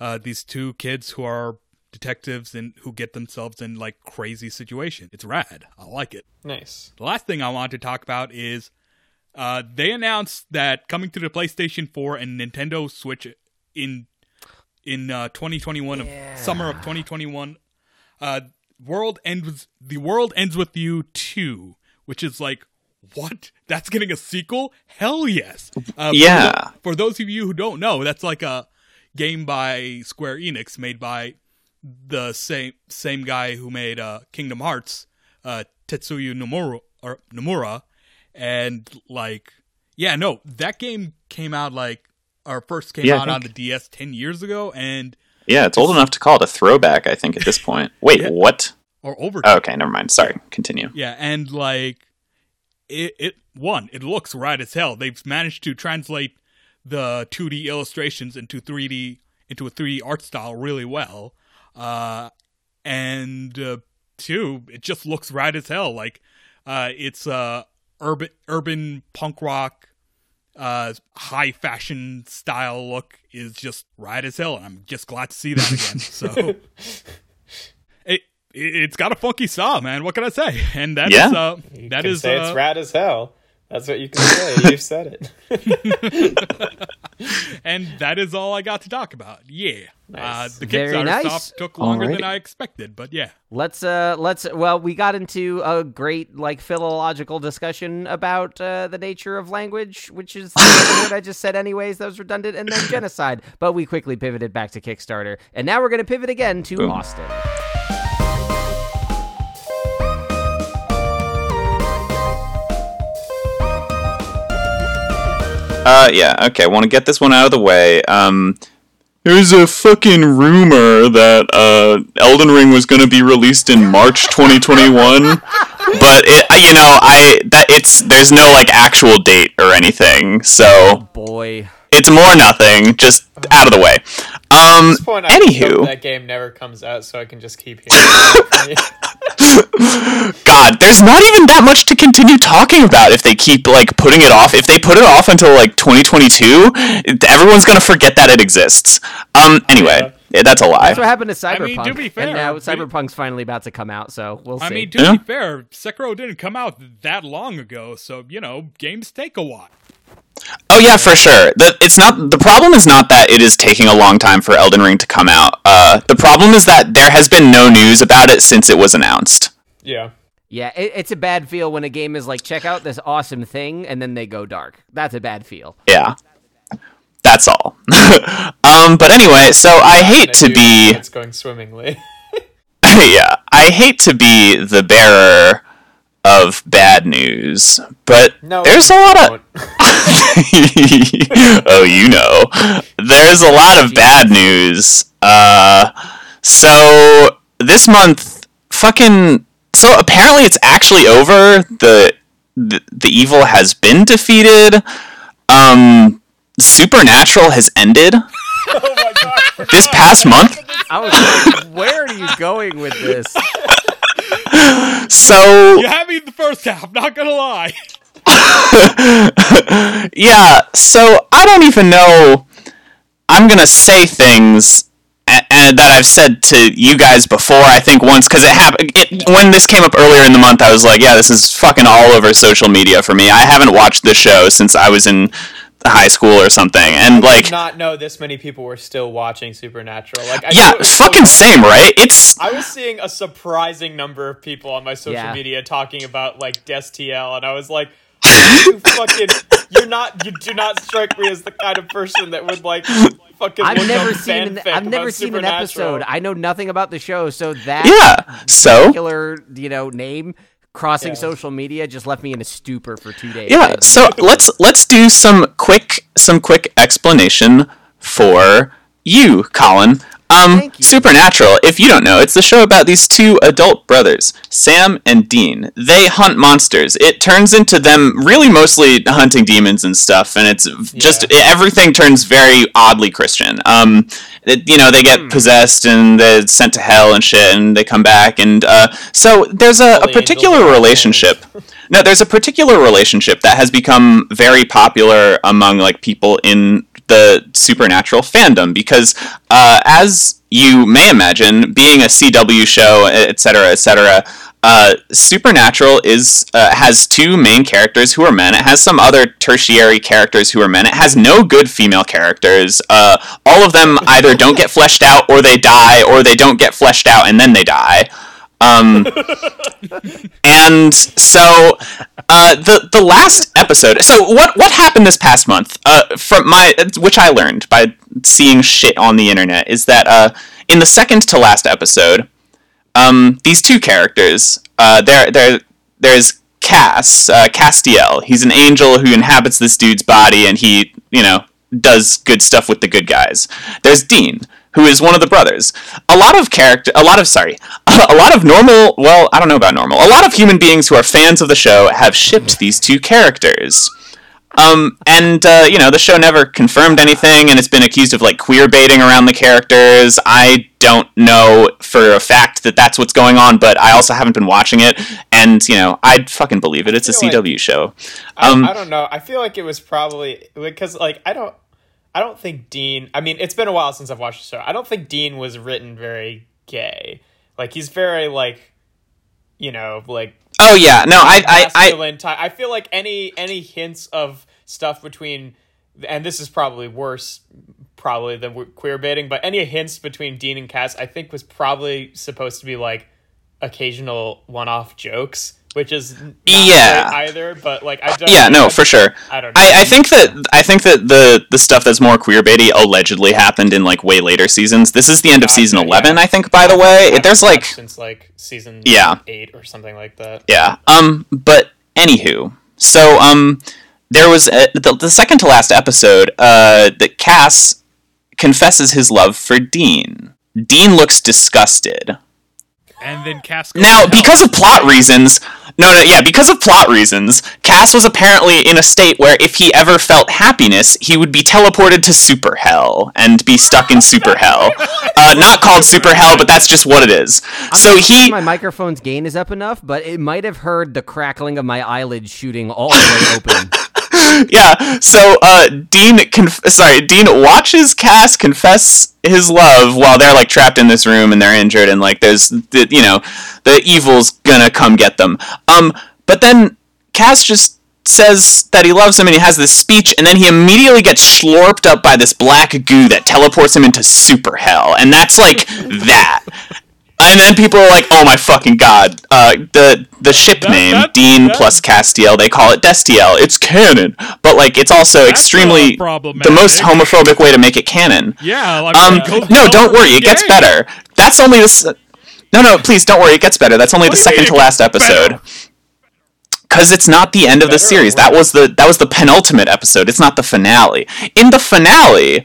uh, these two kids who are detectives and who get themselves in like crazy situation. It's rad. I like it. nice. The last thing I want to talk about is uh, they announced that coming to the PlayStation 4 and Nintendo Switch in in uh, 2021 of summer of 2021 uh, world ends the world ends with you 2 which is like what? That's getting a sequel? Hell yes. Uh, for Yeah. tho- for those of you who don't know that's like a game by Square Enix made by the same same guy who made uh, Kingdom Hearts, uh, Tetsuya Nomura, or Nomura, and like, yeah, no, that game came out like, our first came Yeah, out on the DS ten years ago, and Yeah, it's old enough to call it a throwback. I think at this point. Wait, Yeah. what? or over, Oh, okay, never mind. Sorry. Continue. yeah, and like, it it one, it looks right as hell. They've managed to translate the two D illustrations into three D into a three D art style really well. uh, and uh, two, it just looks right as hell. Like uh, it's uh, urban urban punk rock, uh, high fashion style look is just right as hell, and I'm just glad to see that again. so it. It's got a funky saw, man. What can I say? And that is Yeah. uh, You that can uh, it's rad as hell. That's what you can say. You've said it. and that is all I got to talk about. Yeah, Nice. uh, the Very Kickstarter nice. stuff took longer than I expected, but yeah. Let's uh let's well we got into a great like philological discussion about uh, the nature of language, which is what I just said anyways. That was redundant, and then genocide. But we quickly pivoted back to Kickstarter, and now we're going to pivot again to Boom. Austin. Uh, yeah, okay. I want to get this one out of the way. Um, there's a fucking rumor that uh, Elden Ring was going to be released in March 2021, but it, you know, I that it's there's no like actual date or anything, so Boy, it's more nothing. Just out of the way. Um, At this point, I anywho, that game never comes out, so I can just keep hearing. God, there's not even that much to continue talking about if they keep like putting it off. If they put it off until like 2022, everyone's gonna forget that it exists. Um. Anyway, yeah, that's a lie. that's what happened to Cyberpunk. I Cyberpunk. mean, to be fair, and now we- Cyberpunk's finally about to come out, so we'll see. I mean, to Yeah. be fair, Sekiro didn't come out that long ago, so you know, games take a while. Oh yeah, for sure. The, it's not the problem is not that it is taking a long time for Elden Ring to come out. Uh, the problem is that there has been no news about it since it was announced. Yeah. yeah, it, it's a bad feel when a game is like, check out this awesome thing, and then they go dark. That's a bad feel. Yeah, that's all. um, but anyway, so I hate to be. It's going swimmingly. yeah, I hate to be the bearer of bad news, but No, there's a lot of don't. oh, you know, there's a lot of bad news. Uh, so this month, fucking. So apparently, it's actually over. The the, the evil has been defeated. Um, Supernatural has ended Oh my god. this past month. I was like, where are you going with this? So You had me in the first half. Not gonna lie. yeah, so I don't even know. I'm gonna say things a- a- that I've said to you guys before. I think once because it happened it, when this came up earlier in the month. I was like, yeah, this is fucking all over social media for me. I haven't watched the show since I was in high school or something, and I like, did not know this many people were still watching Supernatural. Like, I yeah, it was still fucking going same, right? It's I was seeing a surprising number of people on my social Yeah. media talking about like Destiel, and I was like, "You fucking, you're not, you do not strike me as the kind of person that would like fucking." I've look never up seen an, I've never seen an episode. I know nothing about the show, so that yeah. So particular you know name crossing Yeah. social media just left me in a stupor for two days. Yeah, so let's let's do some quick some quick explanation for you, Colin. Um. Supernatural. If you don't know, it's the show about these two adult brothers, Sam and Dean. They hunt monsters. It turns into them really mostly hunting demons and stuff, and it's just Yeah. everything turns very oddly Christian. Um, it- you know, they get possessed and they're sent to hell and shit, and they come back, and uh, so there's a, a particular relationship. No, there's a particular relationship that has become very popular among like people in the supernatural fandom because, uh, as you may imagine, being a CW show, etc., etc., uh, Supernatural is uh, has two main characters who are men. It has some other tertiary characters who are men. It has no good female characters. Uh, all of them either don't get fleshed out, or they die, or they don't get fleshed out and then they die. Um, and so uh, the the last episode. So what what happened this past month? Uh, from my which I learned by seeing shit on the internet is that uh, in the second to last episode, um, these two characters, uh, there there there's Cass uh, Castiel. He's an angel who inhabits this dude's body, and he you know does good stuff with the good guys. There's Dean, who is one of the brothers. A lot of character, a lot of sorry, a lot of normal. Well, I don't know about normal. A lot of human beings who are fans of the show have shipped these two characters. Um, and uh, you know the show never confirmed anything, and it's been accused of like queer baiting around the characters. I don't know for a fact that that's what's going on, but I also haven't been watching it, and you know I'd fucking believe it. It's a feel like- CW show. I, Um, I don't know. I feel like it was probably because like I don't I don't think Dean. I mean, it's been a while since I've watched the show. I don't think Dean was written very gay. Like he's very like you know like Oh yeah, no, I, I, I, type. I feel like any any hints of stuff between, and this is probably worse, probably than queer baiting, but any hints between Dean and Cass, I think was probably supposed to be like occasional one-off jokes, which is not Yeah. either. But like, I don't. yeah, no, for sure. I don't know. I, I think that I think that the the stuff that's more queer baity allegedly happened in like way later seasons. This is the end of Gotcha, season yeah. eleven, I think. By the way, I've there's like since like season Yeah. eight or something like that. Yeah. Um. But anywho, so um, there was a, the, the second to last episode. Uh, that Cass confesses his love for Dean. Dean looks disgusted. And then Cass goes Now, to because of plot reasons, no, no, yeah, because of plot reasons, Cass was apparently in a state where if he ever felt happiness, he would be teleported to Super Hell and be stuck in Super Hell. Uh, not called Super Hell, but that's just what it is. So he, my microphone's gain is up enough, but it might have heard the crackling of my eyelids shooting all the way open. yeah. So uh, Dean, conf- sorry, Dean watches Cass confess his love while they're like trapped in this room and they're injured and like there's the you know the evil's gonna come get them. Um, but then Cass just says that he loves him and he has this speech and then he immediately gets slurped up by this black goo that teleports him into super hell and that's like that and then people are like oh my fucking god uh, the the ship That- name that- dean that- plus castiel they call it destiel it's canon but like it's also extremely the most homophobic way to make it canon Yeah, mean, um, goes no, don't worry, it gets better. That's only the. s- No, No, no, please don't worry. It gets better. That's only What the second mean to last episode. better? Because it's not the end of the series. That was the that was the penultimate episode. It's not the finale. In the finale,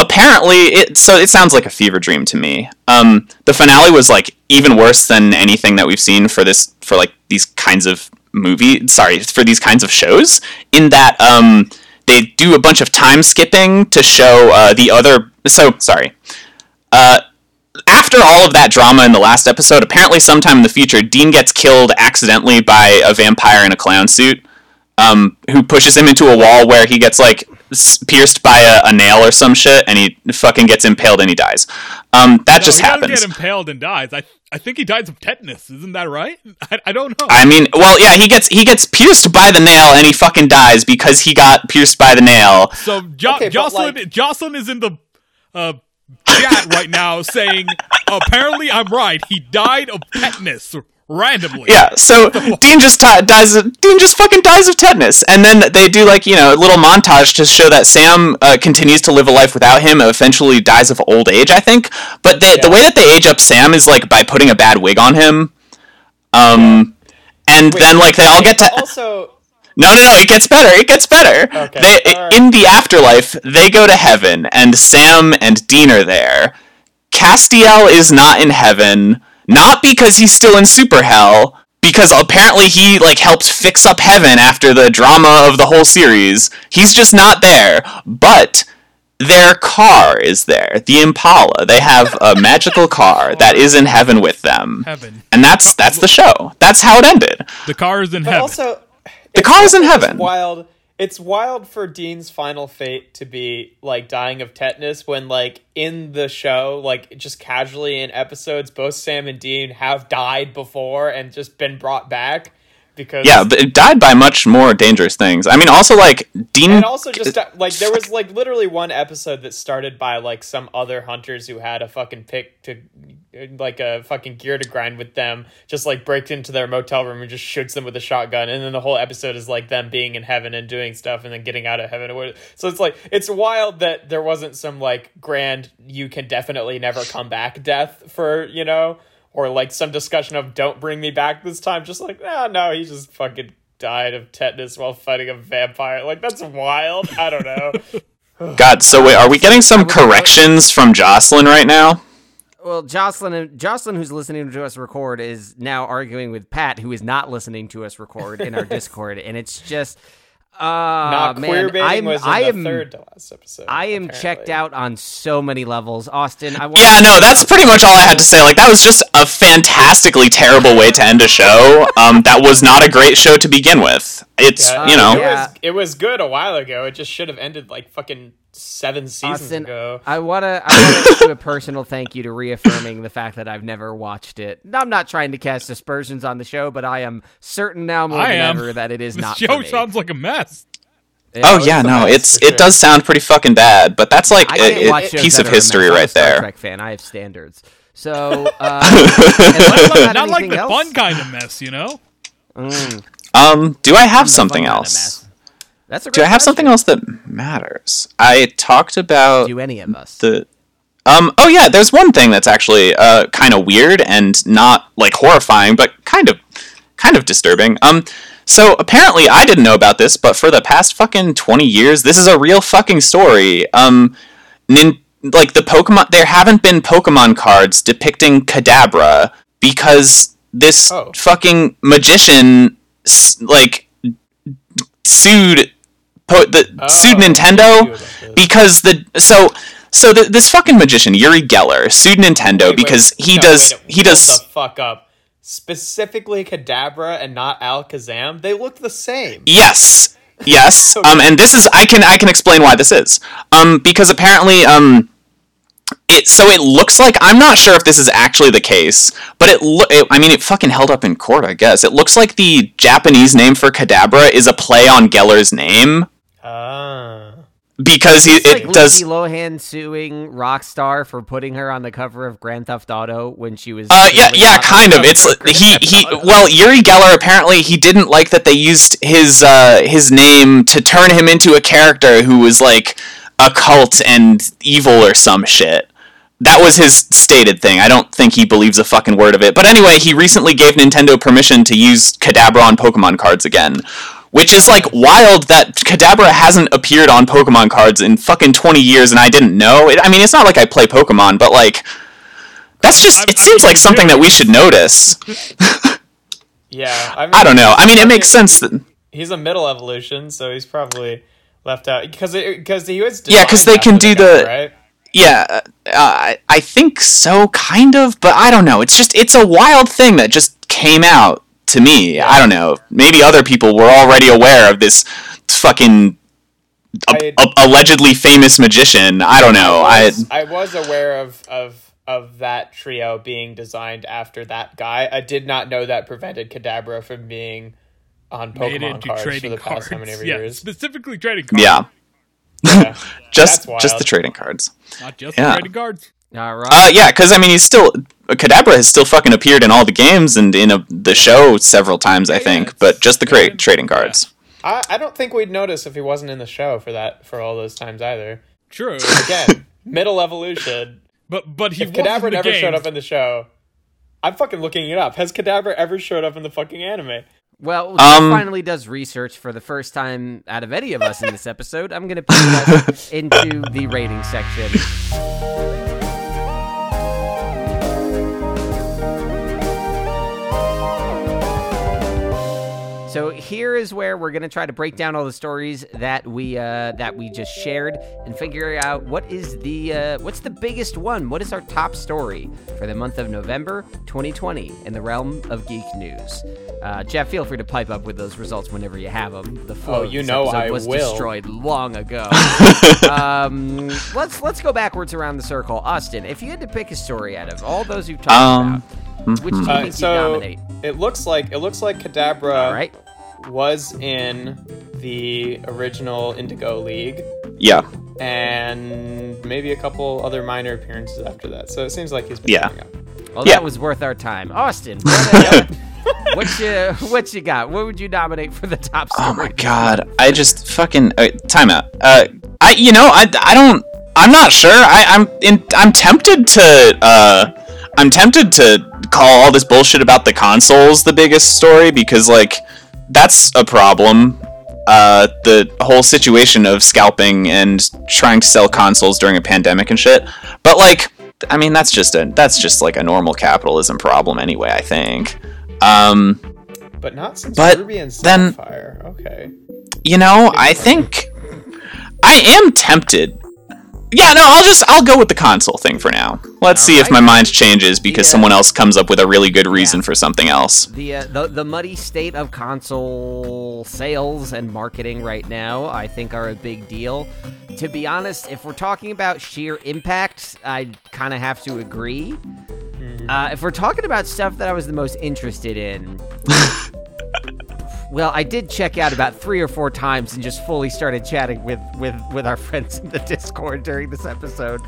apparently, it so it sounds like a fever dream to me. Um, the finale was like even worse than anything that we've seen for this for like these kinds of movie. Sorry, for these kinds of shows. In that, um, they do a bunch of time skipping to show uh, the other. So sorry. Uh, after all of that drama in the last episode, apparently sometime in the future, Dean gets killed accidentally by a vampire in a clown suit, um, who pushes him into a wall where he gets like pierced by a, a nail or some shit, and he fucking gets impaled and he dies. Um, that No, just he doesn't happens. get impaled and dies. I I think he dies of tetanus. Isn't that right? I, I don't know. I mean, well, yeah, he gets he gets pierced by the nail and he fucking dies because he got pierced by the nail. so jo- Okay, Jocelyn like- Jocelyn is in the uh, chat right now saying apparently I'm right. He died of tetanus randomly. Yeah, so Dean just ti dies. Of, Dean just fucking dies of tetanus, and then they do like you know a little montage to show that Sam uh, continues to live a life without him. Eventually dies of old age, I think. But they, the way that they age up Sam is like by putting a bad wig on him. Um, and then like they all get to. Also, No, no, no! It gets better. It gets better. Okay, They alright. in the afterlife, they go to heaven, and Sam and Dean are there. Castiel is not in heaven, not because he's still in super hell, because apparently he like helped fix up heaven after the drama of the whole series. He's just not there, but their car is there, the Impala. They have a magical car that is in heaven with them, Heaven. and that's that's the show. That's how it ended. The car is in but heaven. also, The car is in heaven. Wild. It's wild for Dean's final fate to be like dying of tetanus when, like, in the show, like, just casually in episodes, both Sam and Dean have died before and just been brought back because Yeah, but it died by much more dangerous things. I mean, also like Dean. and also just like there was like literally one episode that started by like some other hunters who had a fucking pick to like a fucking gear to grind with them just like breaks into their motel room and just shoots them with a shotgun and then the whole episode is like them being in heaven and doing stuff and then getting out of heaven so it's like it's wild that there wasn't some like grand you can definitely never come back death for you know or like some discussion of don't bring me back this time. Just like ah no he just fucking died of tetanus while fighting a vampire. Like that's wild. I don't know. God, so wait, are we getting some corrections from Jocelyn right now? Well, Jocelyn, Jocelyn, who's listening to us record, is now arguing with Pat, who is not listening to us record in our Discord, and it's just, uh, not man, queer baiting I'm, was in I the am, third to last episode I am apparently. checked out on so many levels. Austin, I want Yeah, no, that's pretty much all I had to say. Like, that was just a fantastically terrible way to end a show. Um, that was not a great show to begin with. It's, Yeah, you know. it was it was good a while ago it just should have ended like fucking seven seasons Austin, ago I wanna, I wanna do a personal thank you to reaffirming the fact that I've never watched it. I'm not trying to cast aspersions on the show, but I am certain now more I than am. ever that it is This not. show for me. sounds like a mess. Oh yeah, no, it's it sure. does sound pretty fucking bad, but that's like I a, can't a piece of are a mess. history I'm a right Star there. Trek fan. I have standards. So, uh, unless Not like the else- fun kind of mess, you know. Mm, Um, do I have the something fun kind of else? Mess. That's a Do I great have something else that matters? I talked about Do any of us? the um oh yeah there's one thing that's actually uh kind of weird and not like horrifying but kind of kind of disturbing um so apparently i didn't know about this but for the past fucking 20 years this is a real fucking story um nin- like the pokemon there haven't been pokemon cards depicting kadabra because this Oh. fucking magician like sued po- the sued Oh, I Nintendo knew about this. because the so so the, this fucking magician Uri Geller sued Nintendo Wait, wait, because he no, does wait, he does the fuck up. Specifically Kadabra and not Alakazam they look the same. Yes yes um and this is I can I can explain why this is. Um because apparently um it so it looks like I'm not sure if this is actually the case, but it, lo- it I mean it fucking held up in court, I guess. It looks like the Japanese name for Kadabra is a play on Geller's name ah because he It's it like does Lindsay Lohan suing Rockstar for putting her on the cover of Grand Theft Auto when she was. Uh, yeah, yeah, kind of. It's Grand he Theft he. Auto. Well, Uri Geller apparently he didn't like that they used his uh his name to turn him into a character who was like occult and evil or some shit. that was his stated thing. I don't think he believes a fucking word of it. But anyway, he recently gave Nintendo permission to use Kadabra on Pokemon cards again. Which is like wild that Kadabra hasn't appeared on Pokemon cards in fucking 20 years and I didn't know. It, I mean, it's not like I play Pokemon, but like that's just I'm- it I seems mean, like something that we should notice. Yeah, I, mean, I don't know. I mean, it makes sense that He's a middle evolution, so he's probably left out because because he was Yeah, cuz they can do guy, the- right. Yeah, uh, I I think so, kind of, but I don't know. It's just it's a wild thing that just came out to me. I don't know. Maybe other people were already aware of this fucking a- I- a- allegedly famous magician. I don't know. I was, I was aware of of of that trio being designed after that guy. I did not know that prevented Kadabra from being on Made Pokemon into cards for the cards. past how many yeah, years. specifically trading cards. yeah, Yeah, just just the trading cards. Not just Yeah. trading cards. All right. Uh, yeah, because I mean, he's still Kadabra has still fucking appeared in all the games and in a, the show several times, I yeah, think. But just the yeah. cra- trading cards. I, I don't think we'd notice if he wasn't in the show for that for all those times either. True. Again, middle evolution. but but he If was in Kadabra the never games. showed up in the show, I'm fucking looking it up. Has Kadabra ever showed up in the fucking anime? Well, Jeff Um, finally does research for the first time out of any of us in this episode. I'm going to put us into the rating section. So here is where we're going to try to break down all the stories that we uh, that we just shared and figure out what is the uh, what's the biggest one. What is our top story for the month of November 2020 in the realm of geek news? Uh, Jeff, feel free to pipe up with those results whenever you have them. The flow Oh, you know I was will. destroyed long ago. um, let's let's go backwards around the circle. Austin, if you had to pick a story out of all those you've talked Um, about, which do you Uh, think you so dominate? it looks like it looks like Kadabra All right. Was in the original Indigo League Yeah, and maybe a couple other minor appearances after that. So it seems like he's been Yeah. coming up. Well, Yeah. that was worth our time. Austin, what, uh, what you what you got? What would you nominate for the top story? Oh my god! I just fucking uh, timeout. Uh, I you know I, I don't I'm not sure. I I'm in I'm tempted to uh I'm tempted to call all this bullshit about the consoles the biggest story because like that's a problem. Uh, the whole situation of scalping and trying to sell consoles during a pandemic and shit. But like, I mean, that's just a that's just like a normal capitalism problem anyway. I think. Um, But not since But Ruby and then- Sapphire. Okay. you know, I think I am tempted. Yeah, no, I'll just I'll go with the console thing for now. Let's see if my mind changes because Yeah. someone else comes up with a really good reason for something else. The, uh, the the muddy state of console sales and marketing right now, I think, are a big deal. To be honest, if we're talking about sheer impact, I kind of have to agree. Uh, if we're talking about stuff that I was the most interested in, well, I did check out about three or four times and just fully started chatting with with with our friends in the Discord during this episode.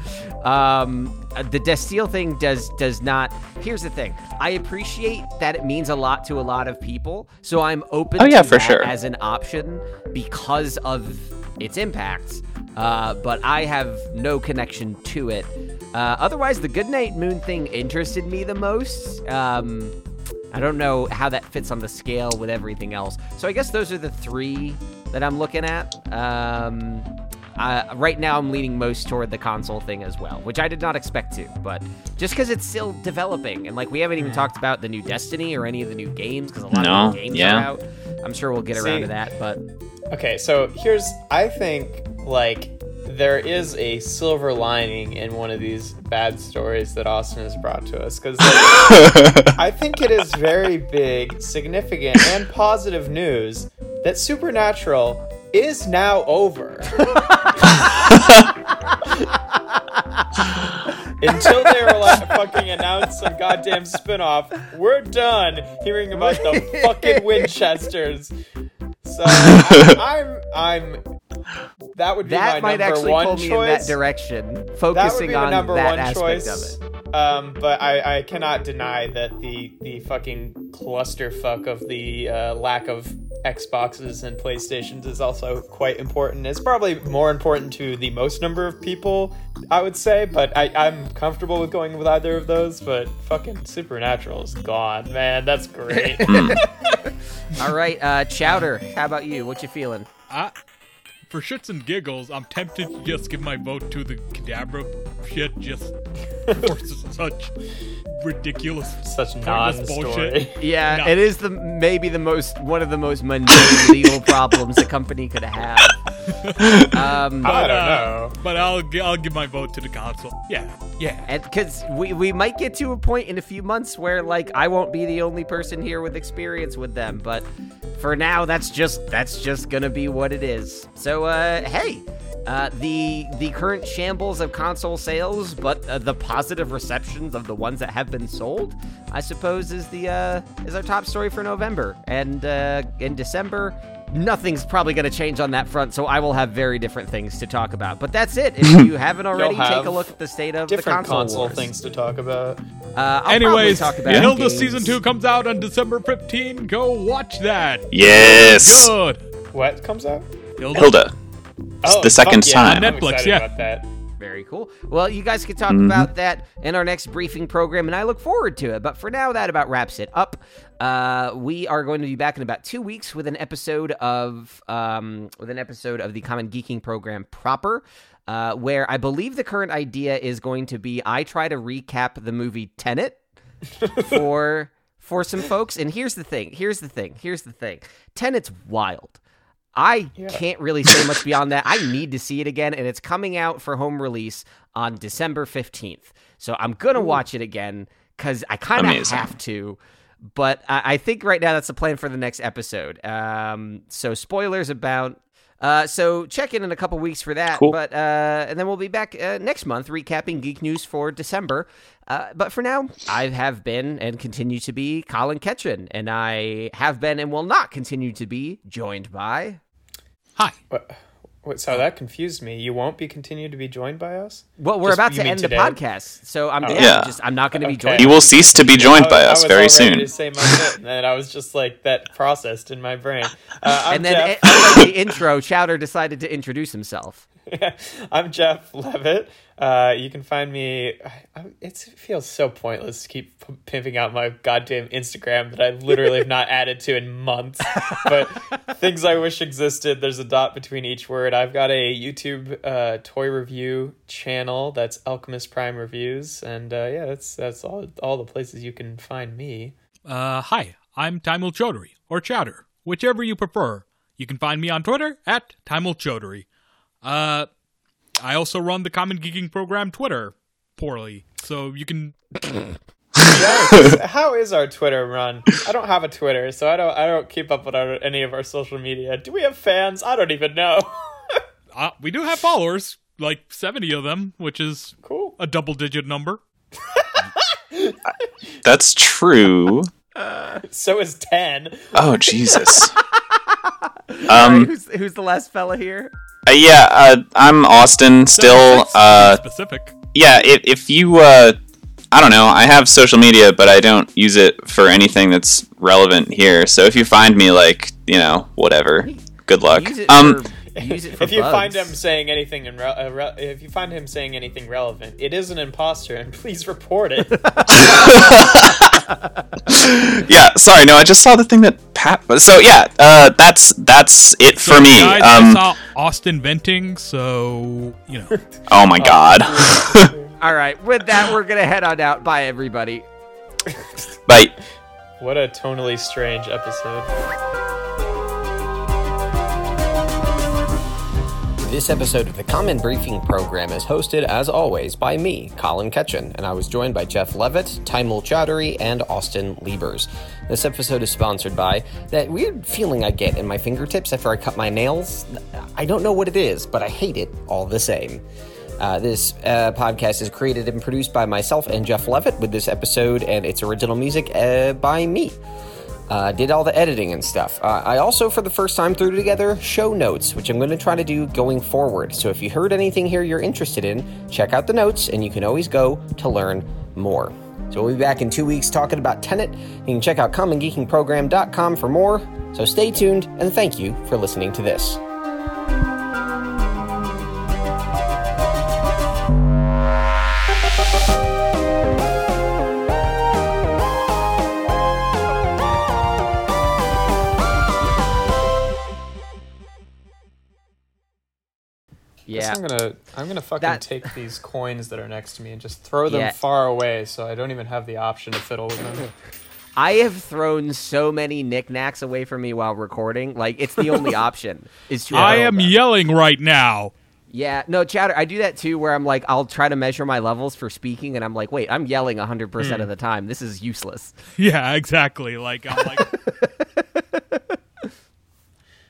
Um, the Destiel thing does does not. Here's the thing: I appreciate that it means a lot to a lot of people, so I'm open. Oh, yeah, for sure. as an option because of its impacts. Uh, but I have no connection to it. Uh, otherwise, the Goodnight Moon thing interested me the most. Um, I don't know how that fits on the scale with everything else. So I guess those are the three that I'm looking at. Um, uh, right now, I'm leaning most toward the console thing as well, which I did not expect to. But just because it's still developing, and like we haven't even talked about the new Destiny or any of the new games, because a lot No, of the games yeah. are out. I'm sure we'll get around to that. But Okay, so here's I think like there is a silver lining in one of these bad stories that Austin has brought to us because I think it is very big, significant, and positive news that Supernatural is now over. Until they were like fucking announce some goddamn spin-off, we're done hearing about the fucking Winchesters. So I'm I'm that would be that my might number actually one pull me choice. in that direction, that would focusing be the on number that one aspect choice. of it. Um, but I, I cannot deny that the the fucking clusterfuck of the uh, lack of Xboxes and PlayStations is also quite important. It's probably more important to the most number of people, I would say, but I, I'm comfortable with going with either of those. But fucking Supernatural is gone, man. That's great. All right, uh, Chowder, how about you? What you feeling? I, for shits and giggles, I'm tempted to just give my vote to the Kadabra shit just for s- such ridiculous, Such pointless non-story. Yeah, No. it is the maybe the most one of the most mundane legal problems a company could have. Um, I don't uh, know. But I'll I'll give my vote to the console. Yeah, yeah. because we we might get to a point in a few months where like I won't be the only person here with experience with them, but for now that's just that's just gonna be what it is. So uh, hey. Uh, the the current shambles of console sales, but uh, the positive receptions of the ones that have been sold, I suppose, is the uh, is our top story for November. And uh, in December, nothing's probably going to change on that front, so I will have very different things to talk about. But that's it. If you haven't already, take a look at the state of the Different console, console wars. things to talk about. Uh, I'll Anyways, talk about Hilda games. season two comes out on December 15. Go watch that. Yes, Good. What comes out? Hilda. Hilda. It's the second fuck yeah, time. I'm Netflix, excited yeah. About that. Very cool. Well, you guys can talk Mm-hmm. about that in our next briefing program, and I look forward to it. But for now, that about wraps it up. Uh, we are going to be back in about two weeks with an episode of um, with an episode of the Common Geeking program proper. Uh, where I believe the current idea is going to be I try to recap the movie Tenet for for some folks. And here's the thing. Here's the thing. Here's the thing. Tenet's wild. I can't really say much beyond that. I need to see it again, and it's coming out for home release on December 15th. So I'm going to watch it again because I kind of have to. But I, I think right now that's the plan for the next episode. Um, so spoilers about. Uh, so check in in a couple weeks for that. Cool. But uh, and then we'll be back uh, next month recapping geek news for December. Uh, but for now, I have been and continue to be Colin Ketchin, and I have been and will not continue to be joined by. Hi. What? What? So that confused me. You won't be continued to be joined by us. Well, we're Just- about you to mean end today? the podcast, so I'm yeah, Yeah. just I'm not going to be Okay. joined. You will cease to be joined by I us was very all ready soon. To say my bit, and then I was just like that processed in my brain. Uh, I'm and then, Jeff. eh, the intro, Chowder decided to introduce himself. I'm Jeff Levitt. Uh, you can find me. I, I, it's, it feels so pointless to keep p- pimping out my goddamn Instagram that I literally have not added to in months. But things I wish existed. There's a dot between each word. I've got a YouTube uh, toy review channel that's Alchemist Prime Reviews, and uh, yeah, that's that's all all the places you can find me. Uh, hi, I'm Timul Chaudhary, or Chowder, whichever you prefer. You can find me on Twitter at Timul Chaudhary. Uh, I also run the Common Geeking Program Twitter poorly, so you can. How is our Twitter run? I don't have a Twitter, so I don't I don't keep up with our, any of our social media. Do we have fans? I don't even know. Uh, we do have followers, like 70 of them, which is cool. a double digit number. That's true. So is ten. Oh Jesus. Um. right, who's, who's the last fella here? Uh, yeah. Uh, I'm Austin. Still. Uh. specific. Yeah. If if you. Uh. I don't know. I have social media, but I don't use it for anything that's relevant here. So if you find me, like, you know, whatever. Good luck. Use it Um. For, use it for If you find him saying anything in re- uh, re- if you find him saying anything relevant, it is an imposter, and please report it. Yeah. Sorry. No. I just saw the thing that Pat. So yeah. Uh. That's that's it for me. Guys, I Um. saw Austin venting, so, you know. Oh my God. All right, with that, we're gonna head on out. Bye, everybody. Bye. what a tonally strange episode. This episode of the Common Briefing Program is hosted, as always, by me, Colin Ketchin, and I was joined by Jeff Levitt, Timul Chowdhury, and Austin Liebers. This episode is sponsored by that weird feeling I get in my fingertips after I cut my nails. I don't know what it is, but I hate it all the same. Uh, this uh, podcast is created and produced by myself and Jeff Levitt, with this episode and its original music uh, by me. Uh, did all the editing and stuff. Uh, I also, for the first time, threw together show notes, which I'm going to try to do going forward. So if you heard anything here you're interested in, check out the notes, and you can always go to learn more. So we'll be back in two weeks talking about Tenet. You can check out commongeekingprogram.com for more. So stay tuned, and thank you for listening to this. Yeah. I'm gonna I'm gonna fucking That- take these coins that are next to me and just throw them Yeah. far away so I don't even have the option to fiddle with them. I have thrown so many knickknacks away from me while recording. Like it's the only option is to. I am them. yelling right now. Yeah, no, chatter. I do that too, where I'm like, I'll try to measure my levels for speaking, and I'm like, wait, I'm yelling 100 percent of hmm. the time. This is useless. Yeah, exactly. Like I'm like